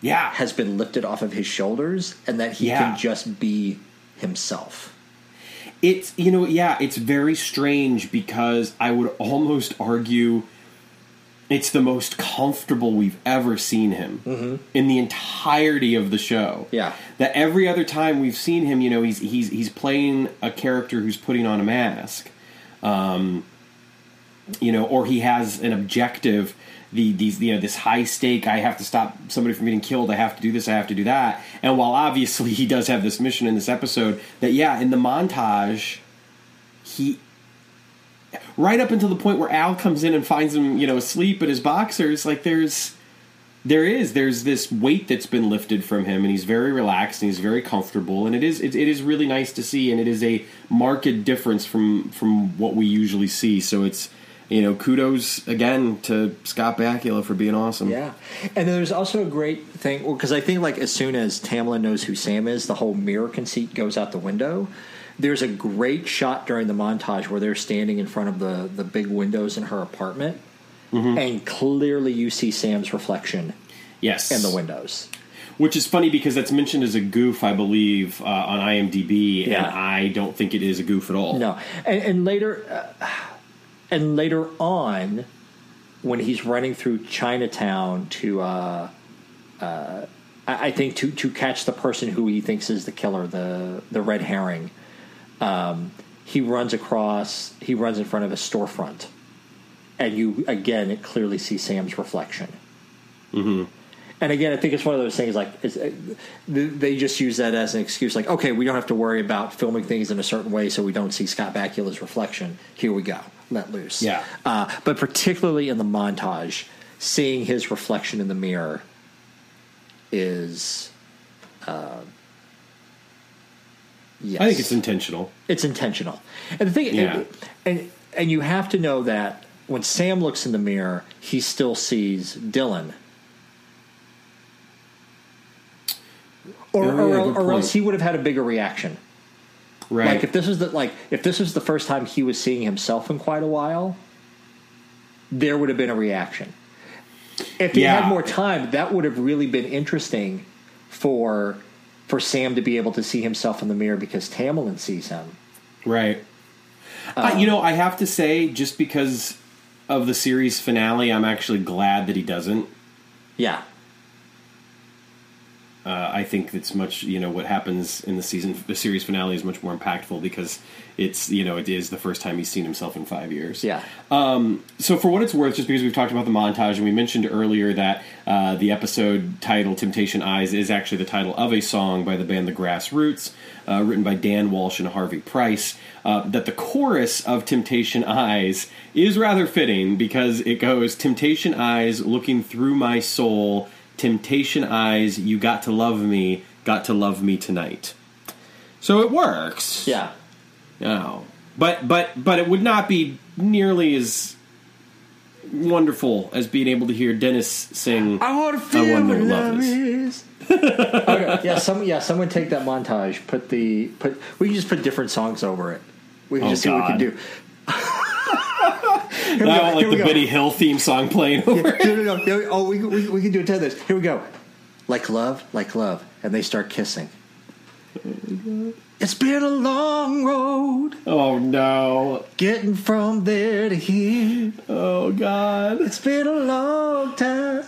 yeah. has been lifted off of his shoulders and that he Yeah. can just be himself. It's you know yeah, it's very strange because I would almost argue it's the most comfortable we've ever seen him in the entirety of the show. Yeah. that every other time we've seen him, you know, he's he's he's playing a character who's putting on a mask, um, you know, or he has an objective. The these you know this high stake. I have to stop somebody from getting killed. I have to do this. I have to do that. And while obviously he does have this mission in this episode, that yeah, in the montage, he right up until the point where Al comes in and finds him, you know, asleep at his boxers. Like there's there is there's this weight that's been lifted from him and he's very relaxed and he's very comfortable and it is it, it is really nice to see and it is a marked difference from from what we usually see so it's you know kudos again to Scott Bakula for being awesome. Yeah, and there's also a great thing because I think like as soon as Tamlyn knows who Sam is, the whole mirror conceit goes out the window. There's a great shot during the montage where they're standing in front of the the big windows in her apartment, and clearly you see Sam's reflection yes. in the windows. which is funny because that's mentioned as a goof I believe uh, on IMDb and I don't think it is a goof at all. No, and, and later, uh, and later on, when he's running through Chinatown to, uh, uh, I I think to to catch the person who he thinks is the killer, the the red herring, um, he runs across, he runs in front of a storefront, and you again clearly see Sam's reflection. And again, I think it's one of those things like it's, uh, they just use that as an excuse. Like, okay, we don't have to worry about filming things in a certain way so we don't see Scott Bakula's reflection. Here we go, let loose. Yeah. Uh, but particularly in the montage, seeing his reflection in the mirror is, uh, yes, I think it's intentional it's intentional. And the thing, Yeah. and and you have to know that when Sam looks in the mirror, he still sees Dylan. Or, Oh, or, yeah, good or else he would have had a bigger reaction. right Like if this was the like if this was the first time he was seeing himself in quite a while, there would have been a reaction. If he Yeah. had more time, that would have really been interesting for for Sam to be able to see himself in the mirror because Tamlyn sees him. Right. uh, you know, I have to say, just because of the series finale, I'm actually glad that he doesn't. Yeah. Uh, I think it's much, you know, what happens in the season, the series finale is much more impactful because it's, you know, it is the first time he's seen himself in five years. Yeah. So, for what it's worth, just because we've talked about the montage, and we mentioned earlier that uh, the episode title "Temptation Eyes" is actually the title of a song by the band The Grassroots, uh, written by Dan Walsh and Harvey Price. Uh, that the chorus of "Temptation Eyes" is rather fitting because it goes "Temptation Eyes looking through my soul, Temptation Eyes, you got to love me, got to love me tonight." So it works. Yeah. Oh, but but but it would not be nearly as wonderful as being able to hear Dennis sing. I want to feel feel what what love love is. okay, yeah, some yeah, someone take that montage. Put the put. We can just put different songs over it. We can Oh, just see what we can God. do. I want like the. Benny Hill theme song playing over. it. no, no, no, no. Oh, we, we, we can do it to this. Here we go. Like love, like love, and they start kissing. It's been a long road Oh no! getting from there to here. Oh god! It's been a long time.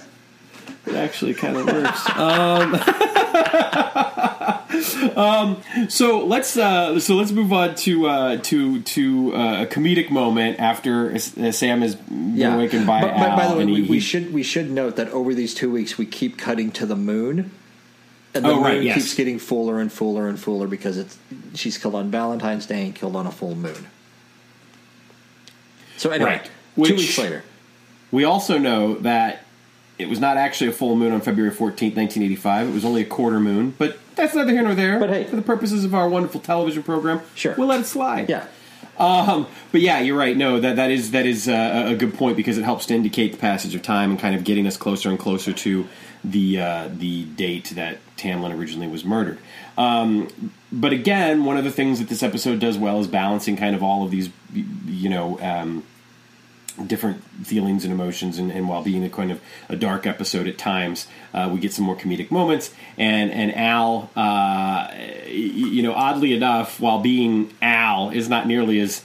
It actually kind of works. um, um, so let's uh, so let's move on to uh, to to uh, a comedic moment after uh, Sam is been awakened by but, Al, by the way, we, he- we should we should note that over these two weeks we keep cutting to the moon, and the Oh, moon right, yes. keeps getting fuller and fuller and fuller because it's she's killed on Valentine's Day and killed on a full moon. So anyway, Right. two weeks later, We also know that it was not actually a full moon on February 14th, 1985. It was only a quarter moon, but that's neither here nor there. But hey. for the purposes of our wonderful television program, Sure. we'll let it slide. Yeah. Um, but yeah, you're right. No, that that is that is uh, a good point because it helps to indicate the passage of time and kind of getting us closer and closer to the uh, the date that Tamlyn originally was murdered. Um, but again, one of the things that this episode does well is balancing kind of all of these, you know. Um, different feelings and emotions and, and while being a kind of a dark episode at times uh, we get some more comedic moments and and al uh, you know oddly enough while being al is not nearly as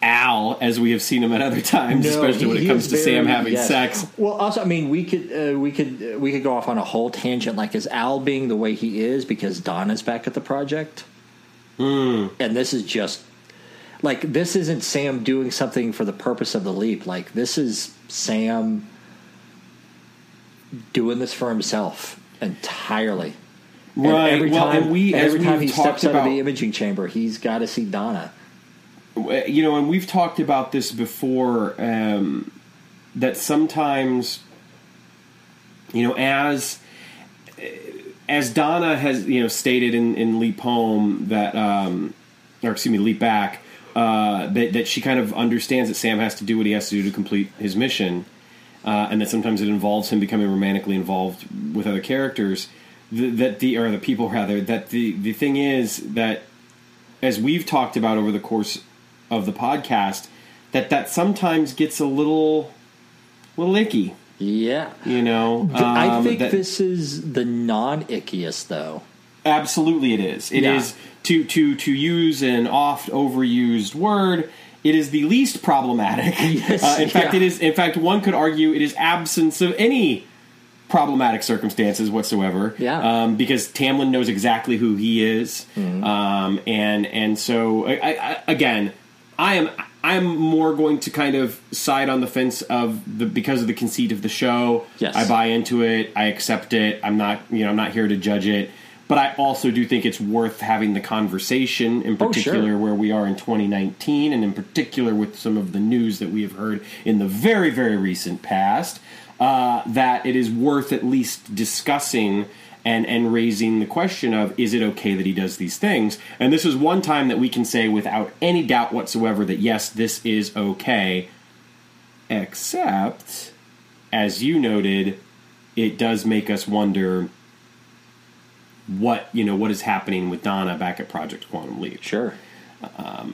al as we have seen him at other times No, especially when it comes is to sam having yes. sex Well, also, I mean, we could uh, we could uh, we could go off on a whole tangent. Like, is Al being the way he is because Donna's back at the project? Hmm. And this is just like this isn't Sam doing something for the purpose of the leap. Like, this is Sam doing this for himself entirely. And Right. every Well, time, and we- and every time he steps out of the imaging chamber, he's got to see Donna. you know, and we've talked about this before. Um, that sometimes, you know, as as Donna has you know stated in, in Leap Home that, um, or excuse me, Leap Back, uh, that that she kind of understands that Sam has to do what he has to do to complete his mission, uh, and that sometimes it involves him becoming romantically involved with other characters. th- That the or the people rather that the the thing is that as we've talked about over the course of the podcast, that that sometimes gets a little, little icky. Yeah. You know, I Um, think that- this is the non ickiest, though. Absolutely it is. It is Yeah. to to to use an oft overused word. It is the least problematic. Yes, uh, in fact, yeah. it is. In fact, one could argue it is absence of any problematic circumstances whatsoever. Yeah. Um, because Tamlyn knows exactly who he is, Mm-hmm. um, and and so I, I, I, again, I am I'm more going to kind of side on the fence of the because of the conceit of the show. Yes. I buy into it. I accept it. I'm not you know I'm not here to judge it. But I also do think it's worth having the conversation, in Oh, sure. particular where we are in 2019, and in particular with some of the news that we have heard in the very, very recent past, uh, that it is worth at least discussing and, and raising the question of is it okay that he does these things? And this is one time that we can say without any doubt whatsoever that yes, this is okay, except, as you noted, it does make us wonder what you know what is happening with Donna back at Project Quantum Leap Sure.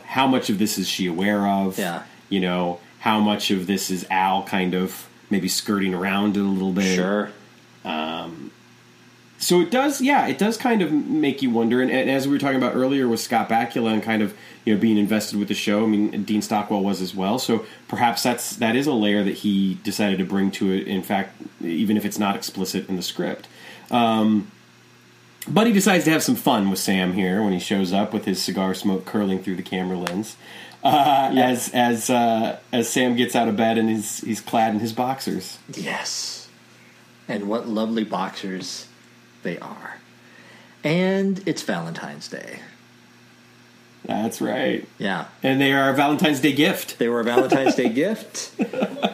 how much of this is she aware of? Yeah. You know, how much of this is Al kind of maybe skirting around it a little bit? Sure. Um, So it does, yeah, it does kind of make you wonder. And, and as we were talking about earlier with Scott Bakula and kind of you know being invested with the show, I mean Dean Stockwell was as well. So perhaps that's that is a layer that he decided to bring to it. In fact, even if it's not explicit in the script. Um, he decides to have some fun with Sam here when he shows up with his cigar smoke curling through the camera lens. Uh, As as uh, as Sam gets out of bed and he's he's clad in his boxers. Yes. And what lovely boxers they are. And it's Valentine's Day. That's right, Yeah. and they are a Valentine's Day gift. They were a Valentine's Day gift.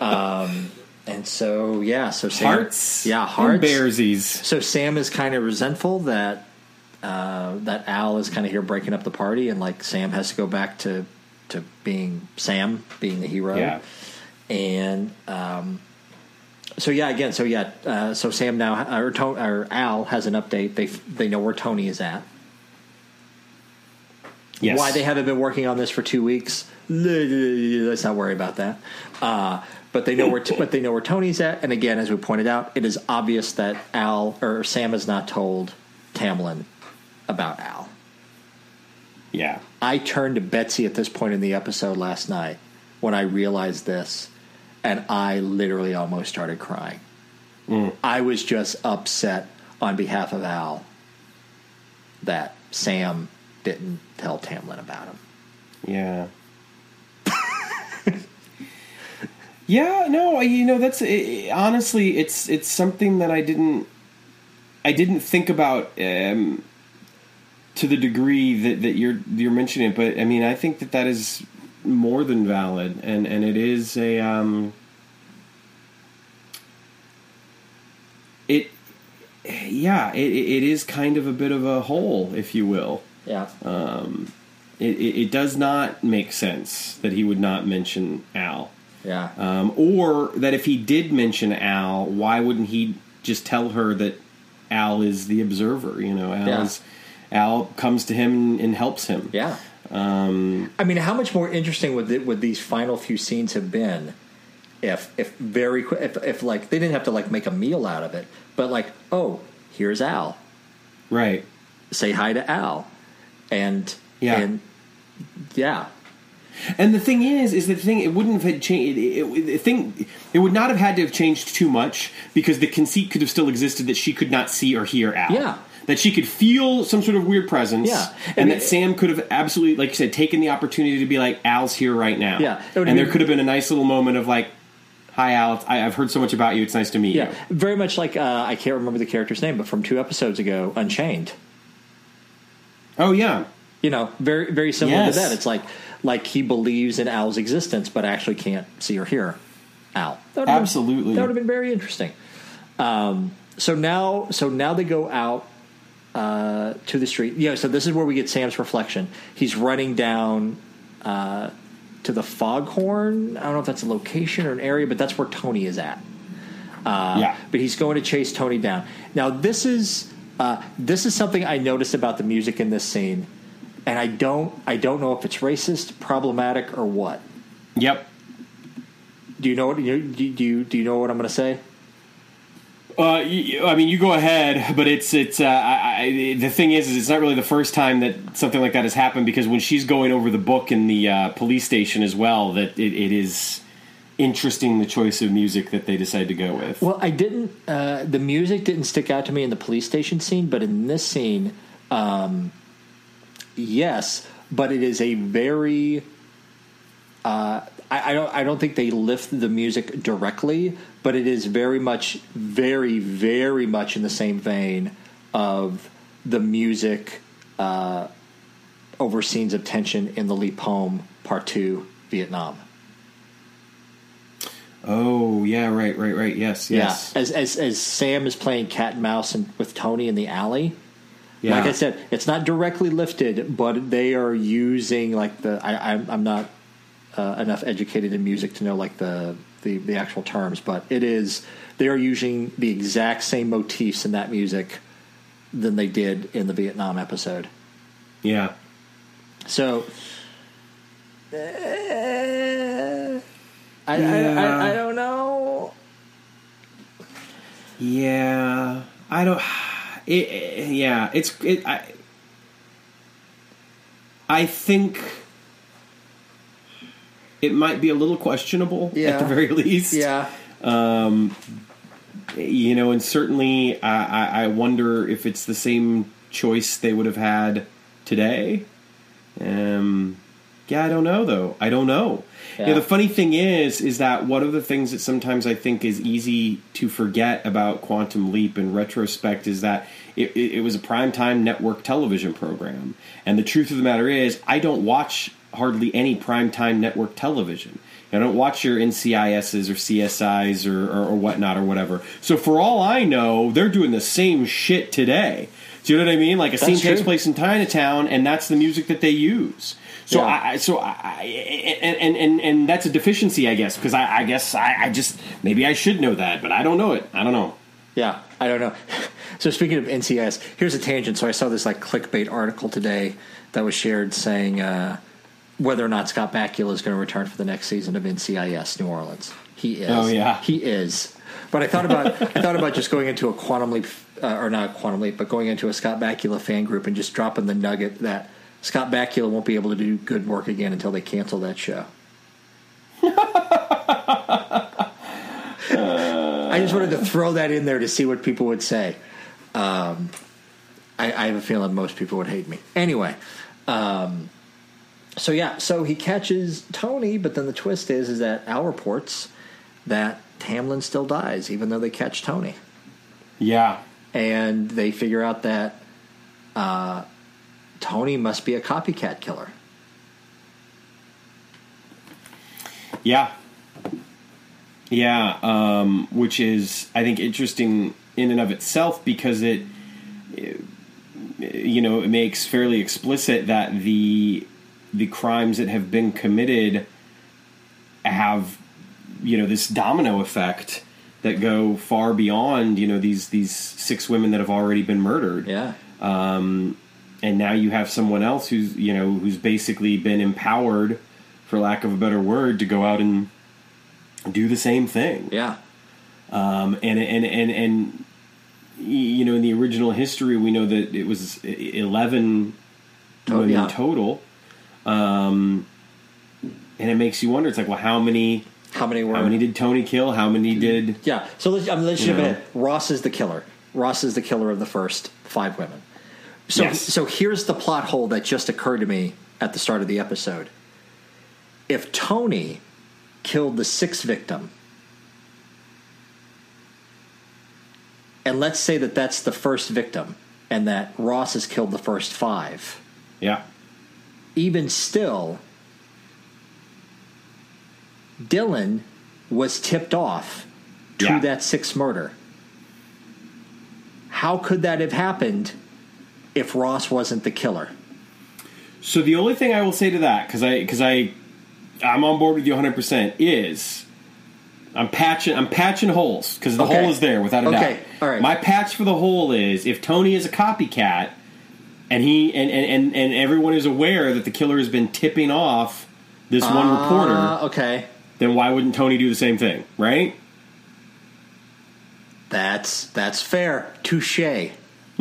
Um, and so, yeah, so Sam. Hearts, Yeah, and hearts. bearsies. So Sam is kind of resentful that uh, that Al is kind of here breaking up the party, and like Sam has to go back to to being Sam, being the hero. Yeah. And um, so yeah, again, so yeah, uh, so Sam now or, or Al has an update. They they know where Tony is at. Yes. Why they haven't been working on this for two weeks? Let's not worry about that. Uh, but they know where, but they know where Tony's at. And again, as we pointed out, it is obvious that Al or Sam has not told Tamlyn about Al. Yeah. I turned to Betsy at this point in the episode last night when I realized this, and I literally almost started crying. Mm. I was just upset on behalf of Al that Sam didn't tell Tamlyn about him. Yeah. Yeah, no, you know that's eh, honestly it's it's something that I didn't I didn't think about um, to the degree that, that you're you're mentioning it, but I mean I think that that is more than valid, and and it is a um, it, yeah, it, it is kind of a bit of a hole, if you will. Yeah. It, it, it does not make sense that he would not mention Al. Yeah. Um, or that if he did mention Al, why wouldn't he just tell her that Al is the observer? You know, Al, Yeah. is, Al comes to him and helps him. yeah. Um, I mean, how much more interesting would it, would these final few scenes have been if if very quick if, if like they didn't have to like make a meal out of it, but like oh here's Al, right. say hi to Al, and Yeah. and yeah And the thing is, is the thing it wouldn't have had changed. It, it, the thing it would not have had to have changed too much because the conceit could have still existed that she could not see or hear Al. Yeah. That she could feel some sort of weird presence. Yeah. And mean- that Sam could have absolutely, like you said, taken the opportunity to be like, Al's here right now. Yeah. It And there could have been a nice little moment of like, Hi Al, I, I've heard so much about you. It's nice to meet yeah you. very much like uh, I can't remember the character's name, but from two episodes ago, Unchained. Oh yeah. You know, very very similar Yes. to that. It's like like he believes in Al's existence, but actually can't see or hear Al. That would've been- Absolutely. that would have been very interesting. Um, so now, so now they go out uh, to the street. Yeah. So this is where we get Sam's reflection. He's running down uh, to the Foghorn. I don't know if that's a location or an area, but that's where Tony is at. Uh, yeah. but he's going to chase Tony down. Now, this is uh, this is something I noticed about the music in this scene, and I don't I don't know if it's racist, problematic, or what. Yep. Do you know what do you do you, do you know what I'm going to say? Uh, you, I mean, you go ahead, but it's it's. Uh, I, I, the thing is, is it's not really the first time that something like that has happened because when she's going over the book in the uh, police station as well, that it, it is interesting the choice of music that they decide to go with. Well, I didn't. Uh, the music didn't stick out to me in the police station scene, but in this scene, um, yes. But it is a very. Uh, I, I don't. I don't think they lift the music directly, but it is very much, very, very much in the same vein of the music uh, over scenes of tension in the Leap Home Part Two, Vietnam. oh yeah, right, right, right. Yes, yes. Yeah, as as as Sam is playing cat and mouse and, with Tony in the alley. Yeah. Like I said, it's not directly lifted, but they are using like the. I, I'm, I'm not uh, enough educated in music to know like the, the the actual terms, but it is. They are using the exact same motifs in that music than they did in the Vietnam episode. yeah. So. I, I, I, I don't know. Yeah, I don't. It, yeah, it's it. I, I think it might be a little questionable at the very least. Yeah. you know, and certainly I, I, wonder if it's the same choice they would have had today. Um, yeah, I don't know though. I don't know. You know, Yeah. the funny thing is, is that one of the things that sometimes I think is easy to forget about Quantum Leap in retrospect is that it, it, it was a primetime network television program, and the truth of the matter is, I don't watch hardly any primetime network television. I don't watch your NCISs or CSIs or, or, or whatnot or whatever. So for all I know, they're doing the same shit today. Do you know what I mean? Like a scene That's takes place in Chinatown, and that's the music that they use. So Yeah. I, so I, I and, and and and that's a deficiency, I guess, because I, I guess I, I just maybe I should know that, but I don't know it. I don't know. Yeah, I don't know. So speaking of NCIS, here's a tangent. So I saw this like clickbait article today that was shared saying uh, whether or not Scott Bakula is going to return for the next season of NCIS New Orleans. He is. Oh, yeah. he is. But I thought about I thought about just going into a quantum leap, uh, or not a quantum leap, but going into a Scott Bakula fan group and just dropping the nugget that Scott Bakula won't be able to do good work again until they cancel that show. I just wanted to throw that in there to see what people would say. Um, I, I have a feeling most people would hate me. Anyway, um, so yeah, so he catches Tony, but then the twist is is that Al reports that Tamlyn still dies, even though they catch Tony, Yeah, and they figure out that uh, Tony must be a copycat killer. yeah, yeah. Um, which is I think interesting in and of itself because it, you know, it makes fairly explicit that the the crimes that have been committed have, you know, this domino effect that go far beyond, you know, these these six women that have already been murdered. Yeah. Um, and now you have someone else who's you know who's basically been empowered, for lack of a better word, to go out and do the same thing. Yeah. Um, and and and and you know, in the original history, we know that it was eleven Oh, women yeah. total. Um, and it makes you wonder. It's like, well, how many? How many were? How many did Tony kill? How many did? Yeah. So let's, I mean, let's jump know. Ross is the killer. Ross is the killer of the first five women. So, Yes. so here's the plot hole that just occurred to me at the start of the episode. If Tony killed the sixth victim, and let's say that that's the first victim, and that Ross has killed the first five, Yeah, even still, Dylan was tipped off to Yeah. that sixth murder. How could that have happened if Ross wasn't the killer? So the only thing I will say to that, because I because I I'm on board with you 100 percent is I'm patching I'm patching holes because the Okay. hole is there without a doubt. Okay. doubt. All right. My patch for the hole is if Tony is a copycat and he and and, and, and everyone is aware that the killer has been tipping off this one Ah, reporter, okay. then why wouldn't Tony do the same thing, right? That's that's fair. Touche.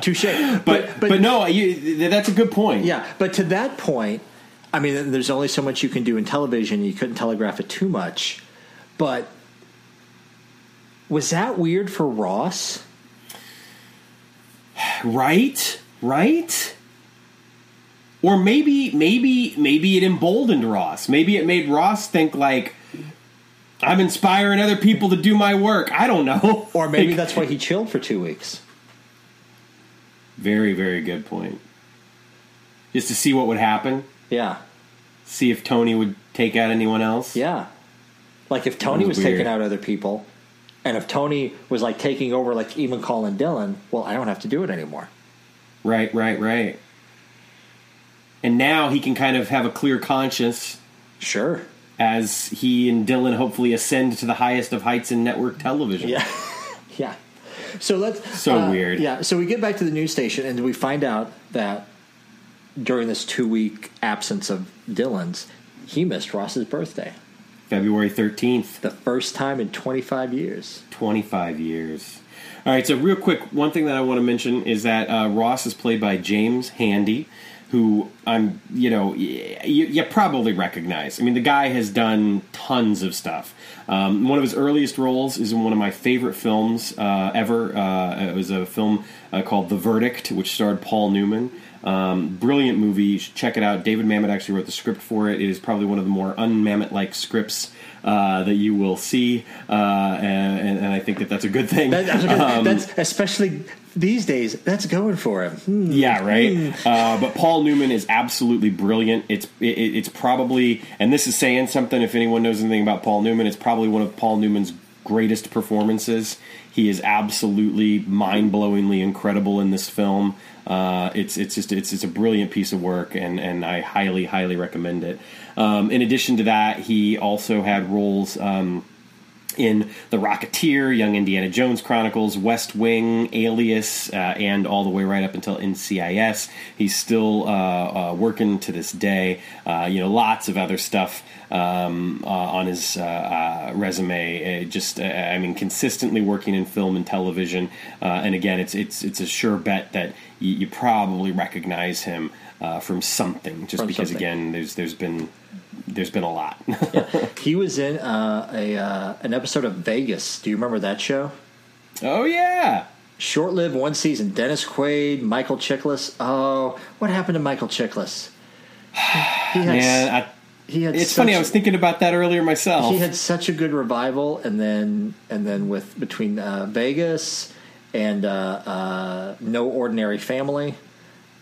Touche. But but, no, you, that's a good point. Yeah, but to that point, I mean, there's only so much you can do in television. You couldn't telegraph it too much. But was that weird for Ross? Right? Right? Or maybe maybe maybe it emboldened Ross. Maybe it made Ross think like I'm inspiring other people to do my work. I don't know. Or maybe Like, that's why he chilled for two weeks. very very good point. Just to see what would happen, Yeah, see if Tony would take out anyone else. yeah. Like if Tony was was, taking out other people, and if Tony was like taking over, like even calling Dylan, well, I don't have to do it anymore. Right, right, right. And now he can kind of have a clear conscience Sure. as he and Dylan hopefully ascend to the highest of heights in network television. Yeah, yeah. So let's. So uh, weird. Yeah. So we get back to the news station, and we find out that during this two week absence of Dylan's, he missed Ross's birthday. February 13th. The first time in 25 years. 25 years. All right, so real quick, one thing that I want to mention is that uh, Ross is played by James Handy, who I'm, you know, y- you, you probably recognize. I mean, the guy has done tons of stuff. Um, one of his earliest roles is in one of my favorite films uh, ever. Uh, it was a film uh, called The Verdict, which starred Paul Newman. Um, brilliant movie. You should check it out. David Mamet actually wrote the script for it. It is probably one of the more un-Mamet like scripts uh, that you will see, uh, and, and I think that that's a good thing. That. Um, that's especially these days. That's going for him. Hmm. yeah, right. Uh, but Paul Newman is absolutely brilliant. It's it, it's probably, and this is saying something. If anyone knows anything about Paul Newman, it's probably one of Paul Newman's greatest performances. He is absolutely mind-blowingly incredible in this film. Uh, it's it's just it's it's a brilliant piece of work, and and I highly highly recommend it. Um, in addition to that, he also had roles. Um, in The Rocketeer, Young Indiana Jones Chronicles, West Wing, Alias, uh, and all the way right up until NCIS. He's still uh, uh, working to this day. Uh, you know, lots of other stuff um, uh, on his uh, uh, resume. Uh, just, uh, I mean, consistently working in film and television. Uh, and again, it's it's it's a sure bet that you, you probably recognize him uh, from something. Just From because, something. again, there's there's been there's been a lot. He was in uh, a uh, an episode of Vegas. Do you remember that show? oh yeah. Short lived, one season. Dennis Quaid, Michael Chiklis. Oh, what happened to Michael Chiklis? He had, Man, I, he had It's funny. I was thinking about that earlier myself. he had such a good revival, and then and then with between uh, Vegas and uh, uh, No Ordinary Family,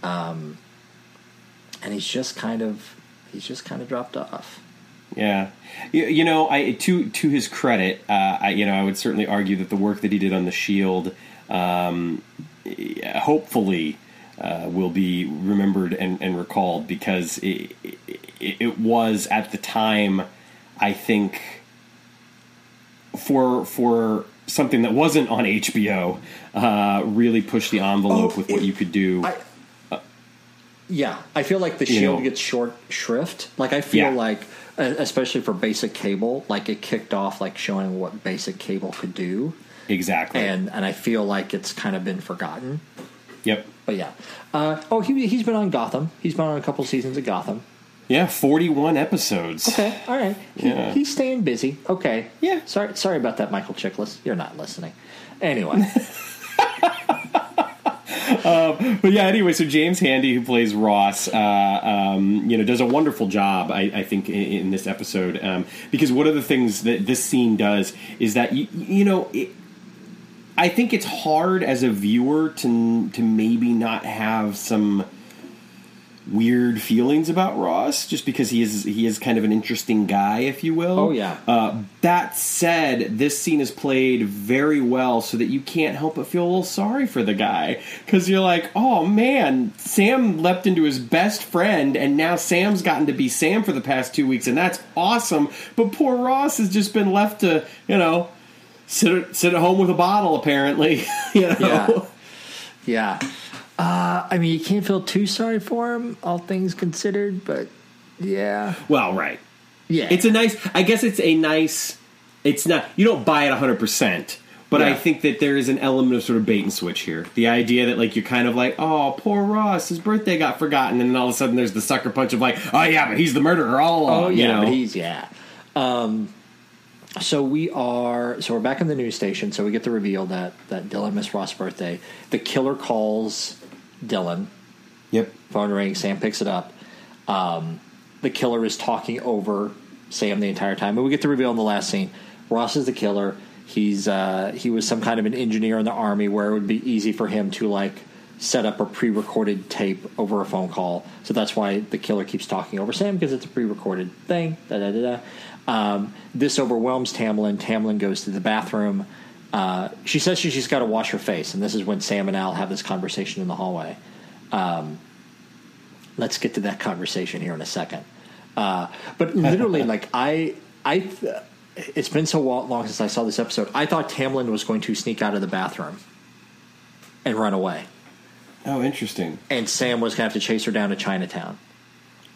um, and he's just kind of he's just kind of dropped off. Yeah, you, you know, I to to his credit, uh, I you know I would certainly argue that the work that he did on the Shield, um, hopefully, uh, will be remembered and, and recalled because it, it, it was at the time, I think, for for something that wasn't on HBO, uh, really pushed the envelope Oh, with what it- you could do. I, yeah, I feel like the You shield know. gets short shrift. Like I feel Yeah. like, especially for basic cable, like it kicked off like showing what basic cable could do, exactly. and and I feel like it's kind of been forgotten. yep. But yeah, uh, oh, he he's been on Gotham. He's been on a couple seasons of Gotham. Yeah, forty-one episodes. Okay, all right. He, Yeah. He's staying busy. Okay. Yeah. Sorry, sorry about that, Michael Chiklis. You're not listening. Anyway, But yeah, anyway, so James Handy, who plays Ross, uh, um, you know, does a wonderful job, I, I think, in, in this episode. Um, because one of the things that this scene does is that you, you know, it, I think it's hard as a viewer to to maybe not have some weird feelings about Ross, just because he is he is kind of an interesting guy, if you will. Oh, yeah. Uh, that said, this scene is played very well, so that you can't help but feel a little sorry for the guy because you're like, oh man, Sam leapt into his best friend, and now Sam's gotten to be Sam for the past two weeks, and that's awesome. But poor Ross has just been left to, you know. Sit at, sit at home with a bottle, apparently. you know, Yeah. yeah. Uh, I mean, you can't feel too sorry for him, all things considered. But yeah, Well, right. yeah, It's a nice. I guess it's a nice. It's not. You don't buy it hundred percent, but I think that there is an element of sort of bait and switch here. The idea that like you're kind of like, oh, poor Ross, his birthday got forgotten, and then all of a sudden there's the sucker punch of like, oh yeah, but he's the murderer all along. Oh you yeah, know? but he's yeah. Um, so we are so we're back in the news station. So we get the reveal that that Dylan missed Ross' birthday. The killer calls Dylan. yep. Phone rings. Sam picks it up. Um, the killer is talking over Sam the entire time, and we get the reveal in the last scene. Ross is the killer. He's uh, he was some kind of an engineer in the army where it would be easy for him to like set up a pre-recorded tape over a phone call. So that's why the killer keeps talking over Sam because it's a pre-recorded thing. Da da da da. Um, this overwhelms Tamlyn. Tamlyn goes to the bathroom. Uh, she says she, she's got to wash her face, and this is when Sam and Al have this conversation in the hallway. Um, let's get to that conversation here in a second. Uh, but literally, like I, I, th- it's been so long since I saw this episode. I thought Tamlyn was going to sneak out of the bathroom and run away, Oh, interesting. and Sam was going to have to chase her down to Chinatown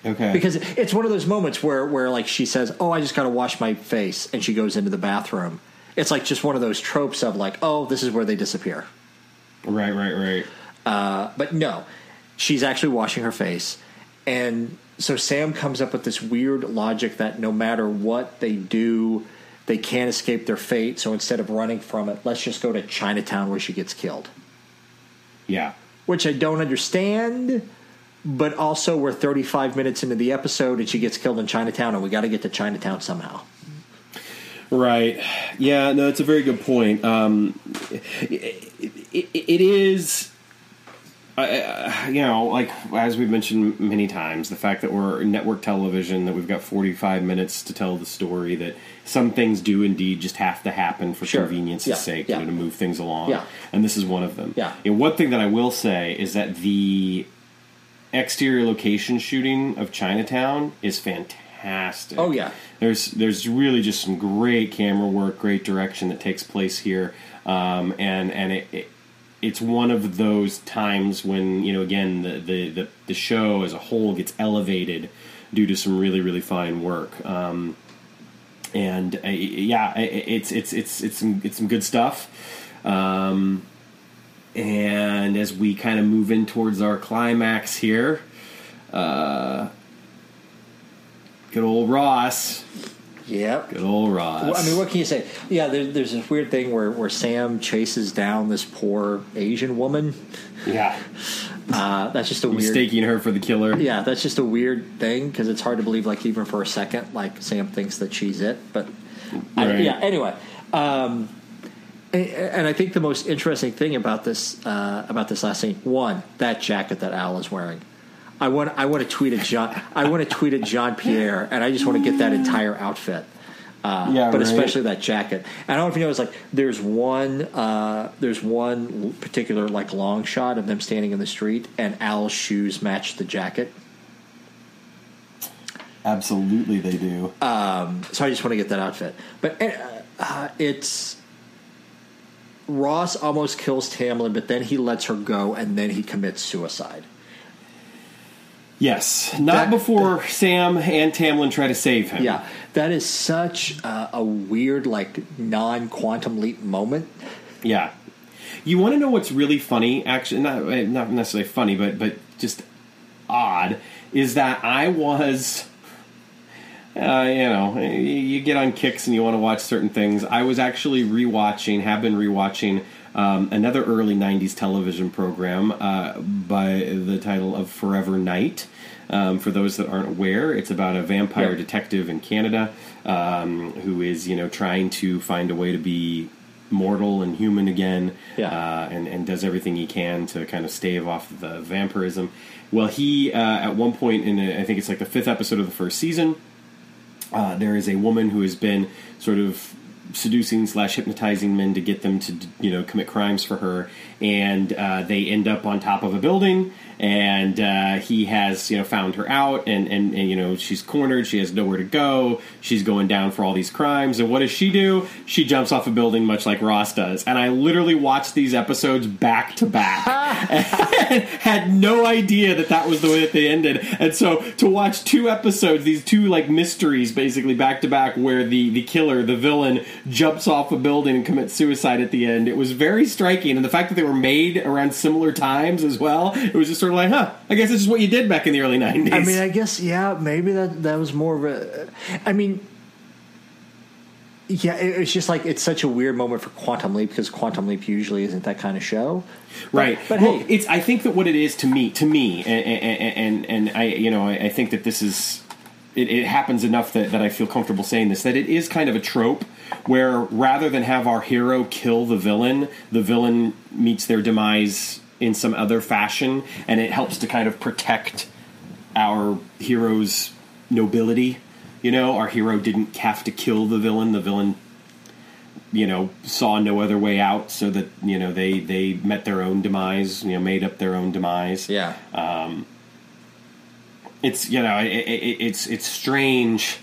Okay. because it's one of those moments where where like she says, "Oh, I just got to wash my face," and she goes into the bathroom. It's like just one of those tropes of like, "Oh, this is where they disappear." right, right, right. Uh, but no, she's actually washing her face. And so Sam comes up with this weird logic that no matter what they do, they can't escape their fate. So instead of running from it, let's just go to Chinatown where she gets killed. Yeah. Which I don't understand, but also we're 35 minutes into the episode and she gets killed in Chinatown and we got to get to Chinatown somehow. Right. Yeah. No, it's a very good point. Um, it, it, it is, uh, you know, like as we've mentioned many times, the fact that we're network television, that we've got forty-five minutes to tell the story, that some things do indeed just have to happen for Sure. convenience's Yeah. sake, Yeah. you know, to move things along. Yeah. And this is one of them. Yeah. And one thing that I will say is that the exterior location shooting of Chinatown is fantastic. Oh, yeah. There's there's really just some great camera work, great direction that takes place here, um, and and it, it it's one of those times when you know again the, the the the show as a whole gets elevated due to some really really fine work. Um, and uh, yeah, it's it's it's it's some it's some good stuff. Um, and as we kind of move in towards our climax here, uh, good old Ross, Yep. good old Ross. Well, I mean, what can you say? Yeah, there, there's this weird thing where, where Sam chases down this poor Asian woman. yeah, Uh, that's just a weird. mistaking her for the killer. Yeah, that's just a weird thing because it's hard to believe, like even for a second, like Sam thinks that she's it. But I, Right. yeah, anyway, um, and, and I think the most interesting thing about this uh, about this last scene, one, that jacket that Al is wearing. I want I want to tweet at John. I want to tweet at John Pierre, and I just want to get that entire outfit. Uh, Yeah, but right. especially that jacket. And I don't know if you know, it's like there's one uh, there's one particular like long shot of them standing in the street, and Al's shoes match the jacket. Absolutely, they do. So I just want to get that outfit. But uh, uh, it's Ross almost kills Tamlyn, but then he lets her go, and then he commits suicide. Yes, not That- before Sam and Tamlyn try to save him. Yeah, that is such uh, a weird, like non quantum leap moment. Yeah. You want to know what's really funny? Actually, not not necessarily funny, but but just odd is that I was. Uh, you know, you you get on kicks and you want to watch certain things. I was actually rewatching, have been rewatching um, another early '90s television program uh, by the title of Forever Knight. Um, for those that aren't aware, it's about a vampire Yep. detective in Canada um, who is, you know, trying to find a way to be mortal and human again, Yeah. uh, and and does everything he can to kind of stave off the vampirism. Well, he uh, at one point in a, I think it's like the fifth episode of the first season, uh, there is a woman who has been sort of seducing slash hypnotizing men to get them to you know commit crimes for her. And uh, they end up on top of a building and uh, he has you know found her out and, and and you know she's cornered. She has nowhere to go. She's going down for all these crimes. And what does she do? She jumps off a building much like ross does. And i literally watched these episodes back to back. And had no idea that that was the way that they ended. And so to watch two episodes these two like mysteries basically back to back where the the killer the villain jumps off a building and commits suicide at the end. It was very striking and the fact that they were made around similar times as well it was just sort of like huh i guess this is what you did back in the early 90s I mean, I guess yeah, maybe that that was more of a. I mean, yeah, it, it's just like it's such a weird moment for Quantum Leap because Quantum Leap usually isn't that kind of show, right. But well, hey, it's i think that what it is to me to me and and and, and i you know I, I think that this is it, it happens enough that, that i feel comfortable saying this that it is kind of a trope where rather than have our hero kill the villain the villain meets their demise in some other fashion and it helps to kind of protect our hero's nobility. You know our hero didn't have to kill the villain. The villain you know saw no other way out so that you know they they met their own demise you know made up their own demise. Yeah, um, it's you know it, it, it's it's strange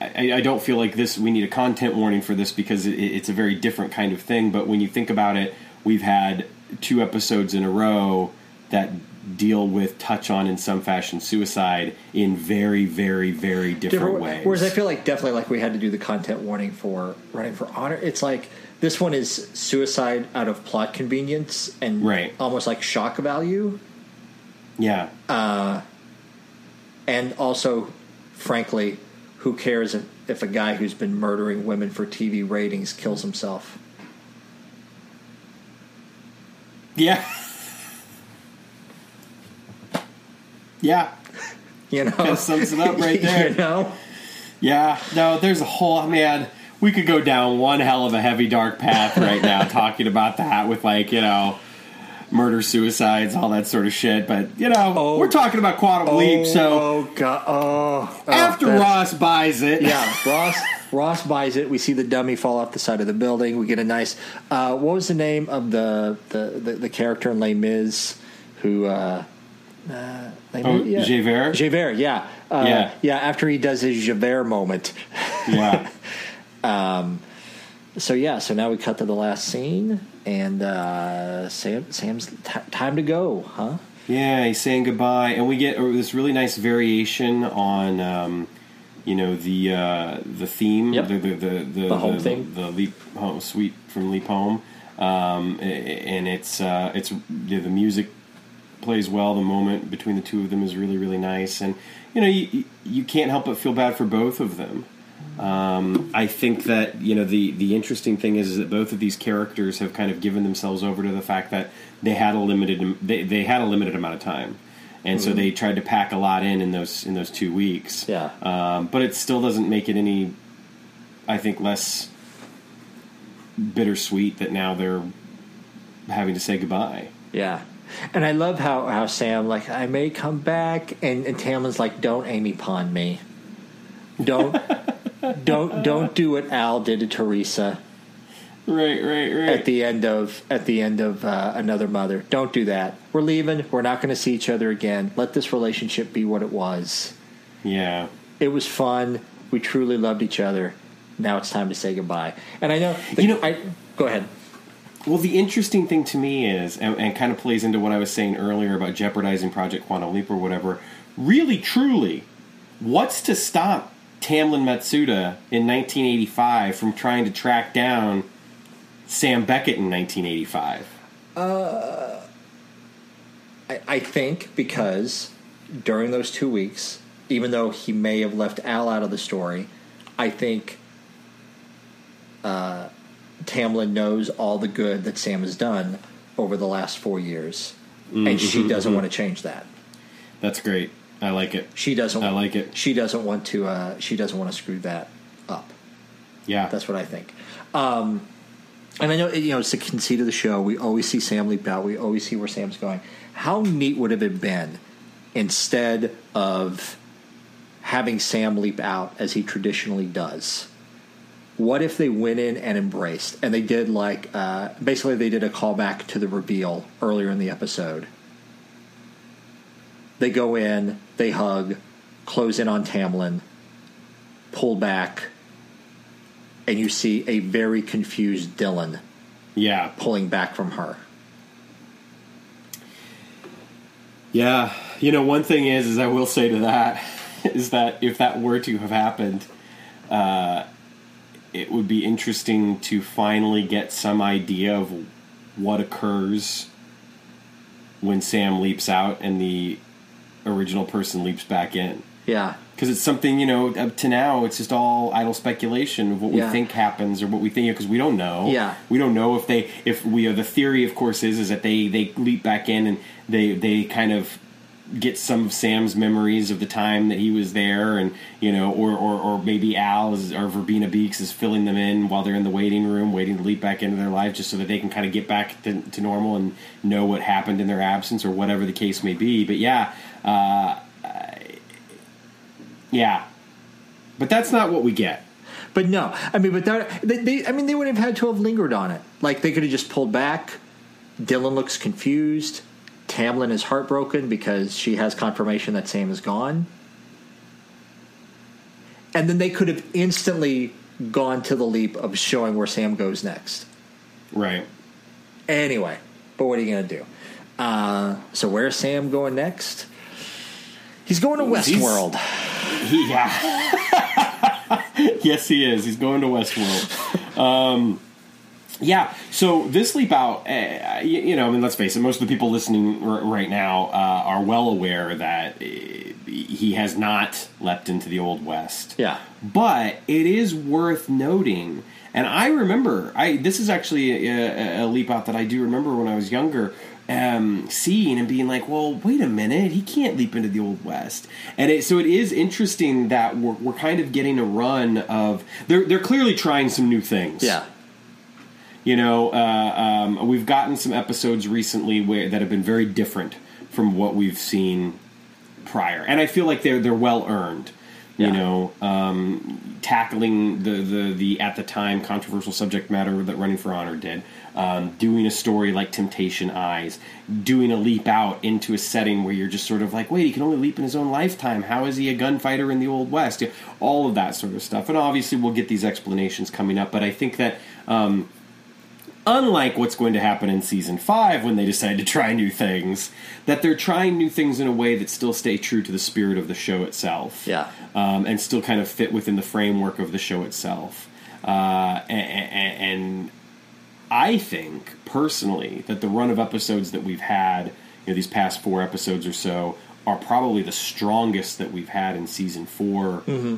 I, I don't feel like this we need a content warning for this because it, it's a very different kind of thing but when you think about it we've had two episodes in a row that deal with touch on in some fashion suicide in very very very different, ways Whereas I feel like definitely like we had to do the content warning for Running for Honor. It's like this one is suicide out of plot convenience and Right. almost like shock value, yeah uh, and also, frankly, who cares if, if a guy who's been murdering women for TV ratings kills himself? yeah yeah You know, That sums it up right there. you know, Yeah, no, there's a whole man. We could go down one hell of a heavy dark path right now talking about that with like you know murder, suicides, all that sort of shit. But you know, Oh. we're talking about quantum leap. So oh god, oh, oh, after Ross buys it, yeah, Ross Ross buys it. We see the dummy fall off the side of the building. We get a nice. Uh, what was the name of the the, the, the character in Les Mis who? Uh, uh, Les Oh, yeah. Javert? Javert, yeah, uh, Yeah. yeah. After he does his Javert moment. yeah, So yeah, so now we cut to the last scene, and uh, Sam Sam's t- time to go, huh? yeah. He's saying goodbye, and we get uh, this really nice variation on. Um, you know the uh, the theme, Yep. the, the the the, The home the, theme. the leap home suite from Leap Home, um, and it's uh, it's yeah, the music plays well. The moment between the two of them is really really nice, and you know you you can't help but feel bad for both of them. Um, I think that you know the the interesting thing is, is that both of these characters have kind of given themselves over to the fact that they had a limited they, they had a limited amount of time, and so they tried to pack a lot in in those in those two weeks. Yeah. Um, but it still doesn't make it any, I think, less bittersweet that now they're having to say goodbye. Yeah, And I love how, how Sam like I may come back, and, and Tamlyn's like, "Don't Amy pawn me, don't don't don't do what Al did to Teresa Right, right, right. at the end of at the end of uh, Another Mother. Don't do that. We're leaving. We're not going to see each other again. Let this relationship be what it was. yeah. It was fun. We truly loved each other. Now it's time to say goodbye. And I know You know- I go ahead. Well, the interesting thing to me is, and, and kind of plays into what I was saying earlier about jeopardizing Project Quantum Leap or whatever. Really, truly, what's to stop Tamlyn Matsuda in 1985 from trying to track down Sam Beckett in 1985? Uh, I, I think because during those two weeks, even though he may have left Al out of the story, I think uh, Tamlyn knows all the good that Sam has done over the last four years, and she mm-hmm. doesn't mm-hmm. want to change that. That's great. I like it. She doesn't. I like it. She doesn't want to. Uh, she doesn't want to screw that up. Yeah. That's what I think. Um, and I know you know it's the conceit of the show. We always see Sam leap out. We always see where Sam's going. How neat would it have been instead of having Sam leap out as he traditionally does? What if they went in and embraced and they did like uh, basically they did a callback to the reveal earlier in the episode. They go in, they hug, close in on Tamlyn, pull back, and you see a very confused Dylan yeah. pulling back from her. Yeah, you know, one thing is, is I will say to that is that if that were to have happened, uh, it would be interesting to finally get some idea of what occurs when Sam leaps out and the original person leaps back in. Yeah. Because it's something, you know, up to now, it's just all idle speculation of what Yeah. we think happens or what we think, because we don't know. Yeah. We don't know if they, if we, are, the theory, of course, is, is that they, they leap back in and they, they kind of get some of Sam's memories of the time that he was there and, you know, or, or, or maybe Al is, or Verbena Beeks is filling them in while they're in the waiting room, waiting to leap back into their life just so that they can kind of get back to, to normal and know what happened in their absence or whatever the case may be. But yeah, uh, yeah. But that's not what we get. But no, I mean, but that, they, they, I mean, they would have had to have lingered on it. Like they could have just pulled back. Dylan looks confused. Tamlyn is heartbroken because she has confirmation that Sam is gone. And then they could have instantly gone to the leap of showing where Sam goes next. Right. Anyway, but what are you going to do? Uh, so where's Sam going next? He's going to Westworld. He, yeah. yes, he is. He's going to Westworld. Um, yeah. So this leap out, uh, you, you know, I mean, let's face it. Most of the people listening r- right now uh, are well aware that uh, he has not leapt into the old west. Yeah. But it is worth noting, and I remember, I this is actually a, a, a leap out that I do remember when I was younger. Um, seeing and being like, well, wait a minute, he can't leap into the old west, and it, so it is interesting that we're, we're kind of getting a run of they're they're clearly trying some new things. Yeah. You know, uh, um, we've gotten some episodes recently where that have been very different from what we've seen prior, and I feel like they're they're well earned. You Yeah. know, um, tackling the, the the at the time controversial subject matter that Running for Honor did, um, doing a story like Temptation Eyes, doing a leap out into a setting where you're just sort of like, wait, he can only leap in his own lifetime. How is he a gunfighter in the Old West? Yeah, All of that sort of stuff, and obviously we'll get these explanations coming up. But I think that. Um, unlike what's going to happen in season five when they decide to try new things, that they're trying new things in a way that still stay true to the spirit of the show itself. Yeah. Um, and still kind of fit within the framework of the show itself. Uh, and, and I think personally that the run of episodes that we've had, you know, these past four episodes or so, are probably the strongest that we've had in season 4 mm-hmm.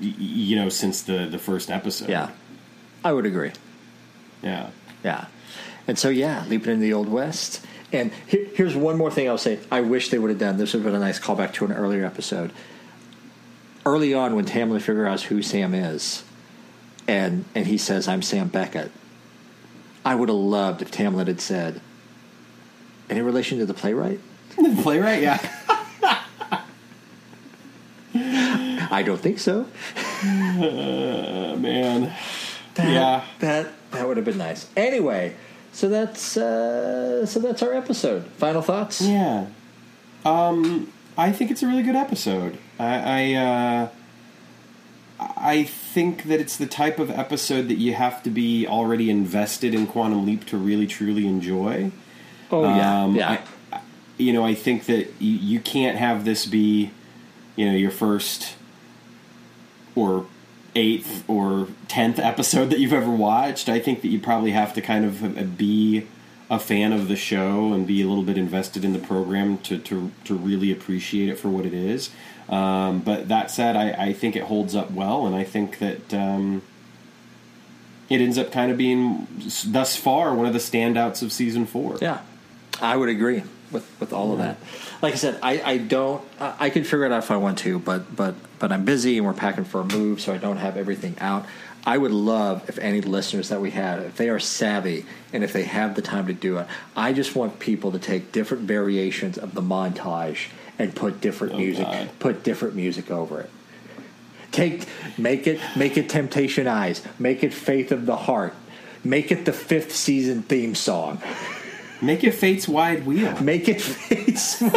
y- You know, since the the first episode. Yeah. I would agree. Yeah. Yeah. And so, yeah, leaping into the Old West. And here, here's one more thing I'll say. I wish they would have done. This would have been a nice callback to an earlier episode. Early on, when Tamlyn figures out who Sam is, and and he says, "I'm Sam Beckett," I would have loved if Tamlyn had said, Any relation to the playwright? The playwright, yeah. I don't think so. Uh, man. That, Yeah. that that would have been nice. Anyway, so that's uh, so that's our episode. Final thoughts? Yeah. Um, I think it's a really good episode. I, I, uh, I think that it's the type of episode that you have to be already invested in Quantum Leap to really truly enjoy. Oh yeah, Um, yeah. I- I- you know, I think that you, you can't have this be, you know, your first or eighth or tenth episode that you've ever watched. I think that you probably have to kind of uh, be a fan of the show and be a little bit invested in the program to to, to really appreciate it for what it is. Um, but that said, I, I think it holds up well, and I think that. Um, it ends up kind of being thus far one of the standouts of season four. Yeah, I would agree with with all of that. Like I said, I, I don't. I, I could figure it out if I want to, but but but I'm busy and we're packing for a move, so I don't have everything out. I would love if any listeners that we have, if they are savvy and if they have the time to do it, I just want people to take different variations of the montage and put different Oh, music, God. put different music over it. Take make it make it Temptation Eyes, make it Faith of the Heart, make it the fifth season theme song. Make it Fate's Wide Wheel. Make it face.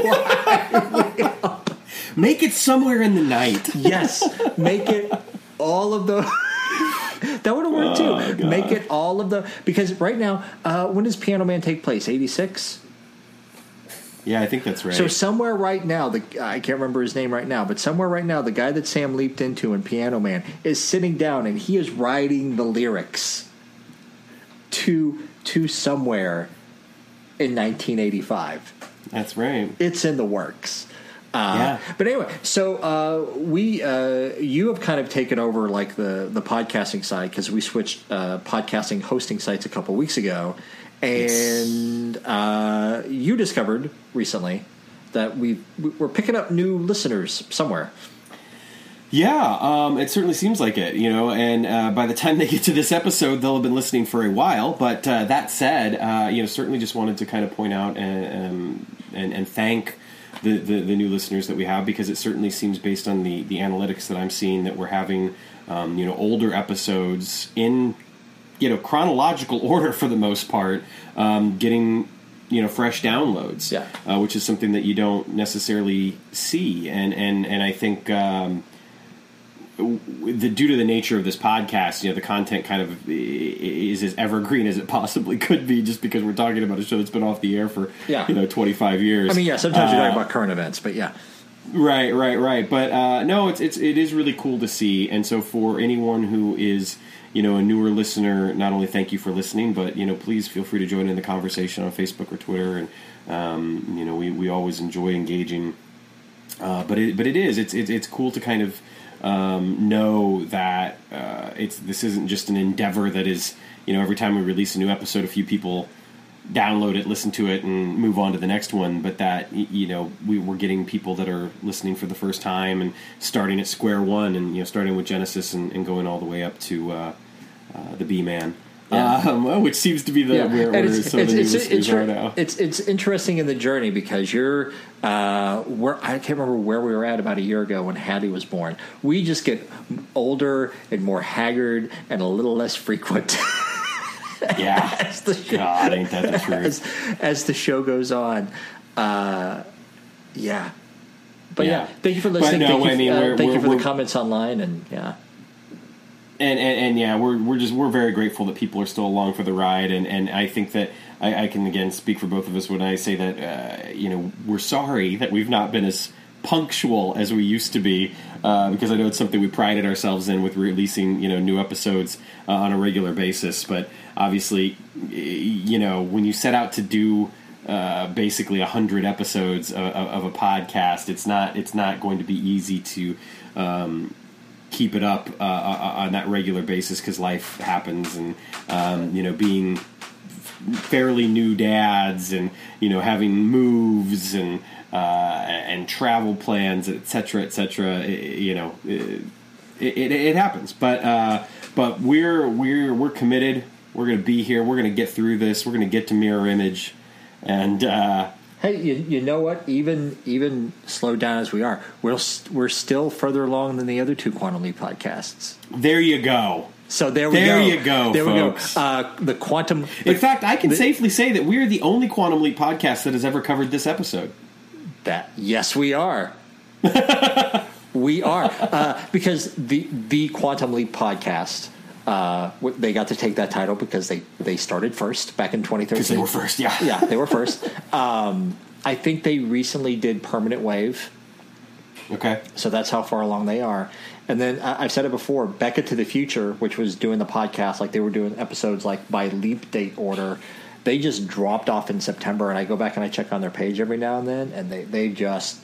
Make it somewhere in the night. yes. Make it all of the. that would have worked Oh, too. Make it all of the because right now, uh, when does Piano Man take place? Eighty six. Yeah, I think that's right. So somewhere right now, the I can't remember his name right now, but somewhere right now, the guy that Sam leaped into in Piano Man is sitting down and he is writing the lyrics to to somewhere in 1985. that's right. it's in the works. Uh, Yeah. But anyway, so uh, we uh, you have kind of taken over like the the podcasting side because we switched uh, podcasting hosting sites a couple weeks ago, and uh, you discovered recently that we we're picking up new listeners somewhere. Yeah, um, it certainly seems like it, you know. And uh, by the time they get to this episode, they'll have been listening for a while. But uh, that said, uh, you know, certainly just wanted to kind of point out and um, and, and thank the, the the new listeners that we have because it certainly seems based on the the analytics that I'm seeing that we're having, um, you know, older episodes in you know chronological order for the most part, um, getting you know fresh downloads, Yeah. uh, which is something that you don't necessarily see, and and and I think. Um, the due to the nature of this podcast, you know, the content kind of is as evergreen as it possibly could be, just because we're talking about a show that's been off the air for Yeah. you know twenty five years. I mean, yeah, sometimes you're Uh, talking about current events, but yeah, Right, right, right. But uh, no, it's it's it is really cool to see. And so for anyone who is you know a newer listener, not only thank you for listening, but you know please feel free to join in the conversation on Facebook or Twitter. And um, you know we, we always enjoy engaging. Uh, but it but it is it's it's, it's cool to kind of um, know that uh, it's this isn't just an endeavor that is you know every time we release a new episode, a few people download it, listen to it, and move on to the next one. But that you know we, we're getting people that are listening for the first time and starting at square one, and you know starting with Genesis and, and going all the way up to uh, uh, the B Man, Yeah. um, which seems to be the where, And where it's, some of it's, the it's, it's, are now. it's it's interesting in the journey because you're uh, where I can't remember where we were at about a year ago when Hattie was born. We just get older and more haggard and a little less frequent yeah, as the show, God, ain't that the truth? as, as the show goes on. Uh, yeah. But yeah. Yeah. thank you for listening. no, thank you, I mean, uh, we're- thank you we're- for the comments online, and yeah, and, and and yeah, we're we're just we're very grateful that people are still along for the ride, and and I think that I, I can again speak for both of us when I say that uh, you know we're sorry that we've not been as punctual as we used to be uh, because I know it's something we prided ourselves in with releasing you know new episodes uh, on a regular basis, but obviously you know when you set out to do uh, basically hundred episodes of, of a podcast, it's not it's not going to be easy to um, keep it up uh, uh, on that regular basis because life happens and um, you know being fairly new dads and you know having moves and uh, and travel plans et cetera et cetera you know it, it, it happens. But uh, but we're we're we're committed we're gonna be here we're gonna get through this we're gonna get to mirror image And uh, Hey, you, you know what? Even even slowed down as we are, we're st- we're still further along than the other two Quantum Leap podcasts. there you go. So there we There go. There you go, There folks. we go. Uh, the quantum. In fact, I can the- safely say that we're the only Quantum Leap podcast that has ever covered this episode. That yes, we are. we are uh, because the the Quantum Leap podcast. Uh, they got to take that title because they they started first back in 2013. Because they were first, yeah. yeah, they were first. Um, I think they recently did Permanent Wave, Okay. so that's how far along they are. And then I I've said it before, Becca to the Future, which was doing the podcast, like they were doing episodes like by leap date order. They just dropped off in September, and I go back and I check on their page every now and then, and they they just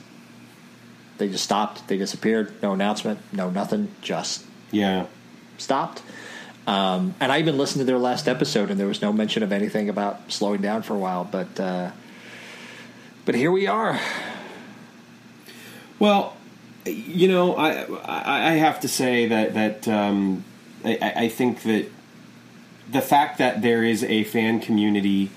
they just stopped. They disappeared. No announcement. No nothing. Just Yeah. stopped. Um, and I even listened to their last episode, and there was no mention of anything about slowing down for a while. But uh, but here we are. Well, you know, I I, have to say that that um, I, I think that the fact that there is a fan community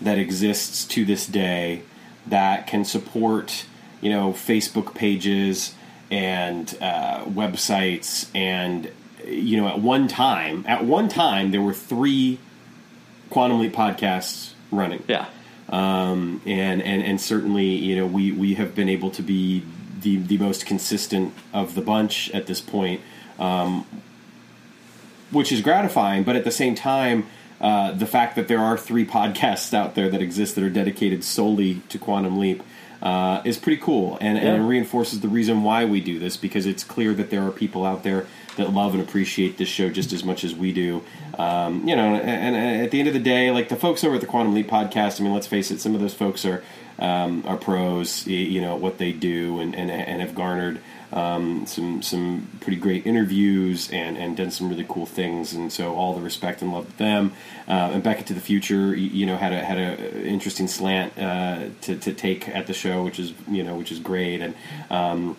that exists to this day that can support you know Facebook pages and uh, websites and you know at one time at one time there were three quantum leap podcasts running Yeah. um, and and and certainly you know we we have been able to be the the most consistent of the bunch at this point, um, which is gratifying. But at the same time, uh, the fact that there are three podcasts out there that exist that are dedicated solely to Quantum Leap. Uh, is pretty cool and, and reinforces the reason why we do this because it's clear that there are people out there that love and appreciate this show just as much as we do. Um, you know, and, and at the end of the day, like the folks over at the Quantum Leap podcast, I mean, let's face it, some of those folks are um, are pros, you know, what they do and, and, and have garnered um, some some pretty great interviews and, and done some really cool things. And so all the respect and love to them. Uh, and Back into the Future, you know, had a had a interesting slant uh, to, to take at the show, which is you know which is great. And um,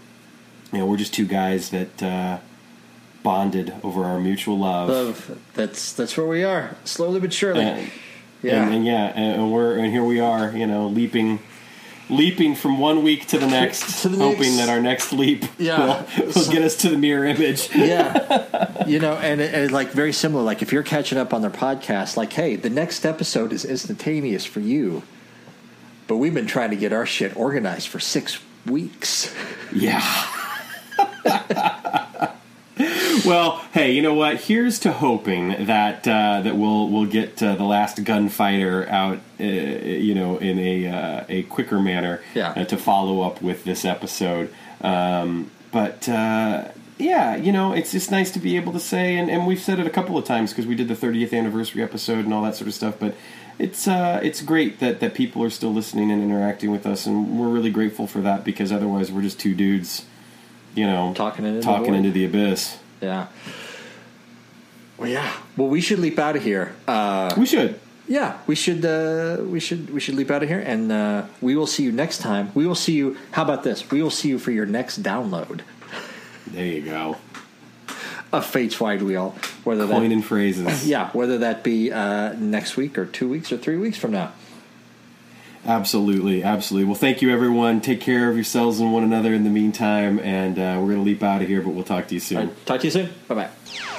you know, we're just two guys that uh, bonded over our mutual love. Love. That's that's where we are, slowly but surely. And- yeah. and, and yeah, and, and we're and here we are, you know, leaping, leaping from one week to the next, To the hoping next. that our next leap Yeah. will, will get us to the mirror image. yeah, you know, and, and like very similar. Like if you're catching up on their podcast, like, hey, the next episode is instantaneous for you, but we've been trying to get our shit organized for six weeks. Yeah. well, hey, you know what? Here's to hoping that uh, that we'll we'll get uh, the last gunfighter out, uh, you know, in a uh, a quicker manner Yeah. uh, to follow up with this episode. Um, but uh, yeah, you know, it's just nice to be able to say, and, and we've said it a couple of times because we did the 30th anniversary episode and all that sort of stuff. But it's uh, it's great that that people are still listening and interacting with us, and we're really grateful for that because otherwise we're just two dudes, you know, Talking into talking void. into the abyss. Yeah. Well, yeah. Well, we should leap out of here. Uh, We should. yeah, we should. Uh, we should. We should leap out of here, and uh, we will see you next time. We will see you. How about this? We will see you for your next download There you go. A Fate's Wide Wheel. Whether that and phrases. Yeah, whether that be uh, next week or two weeks or three weeks from now. Absolutely, absolutely. Well, thank you, everyone. Take care of yourselves and one another in the meantime, and uh, we're going to leap out of here, but we'll talk to you soon. Right, talk to you soon. Bye bye.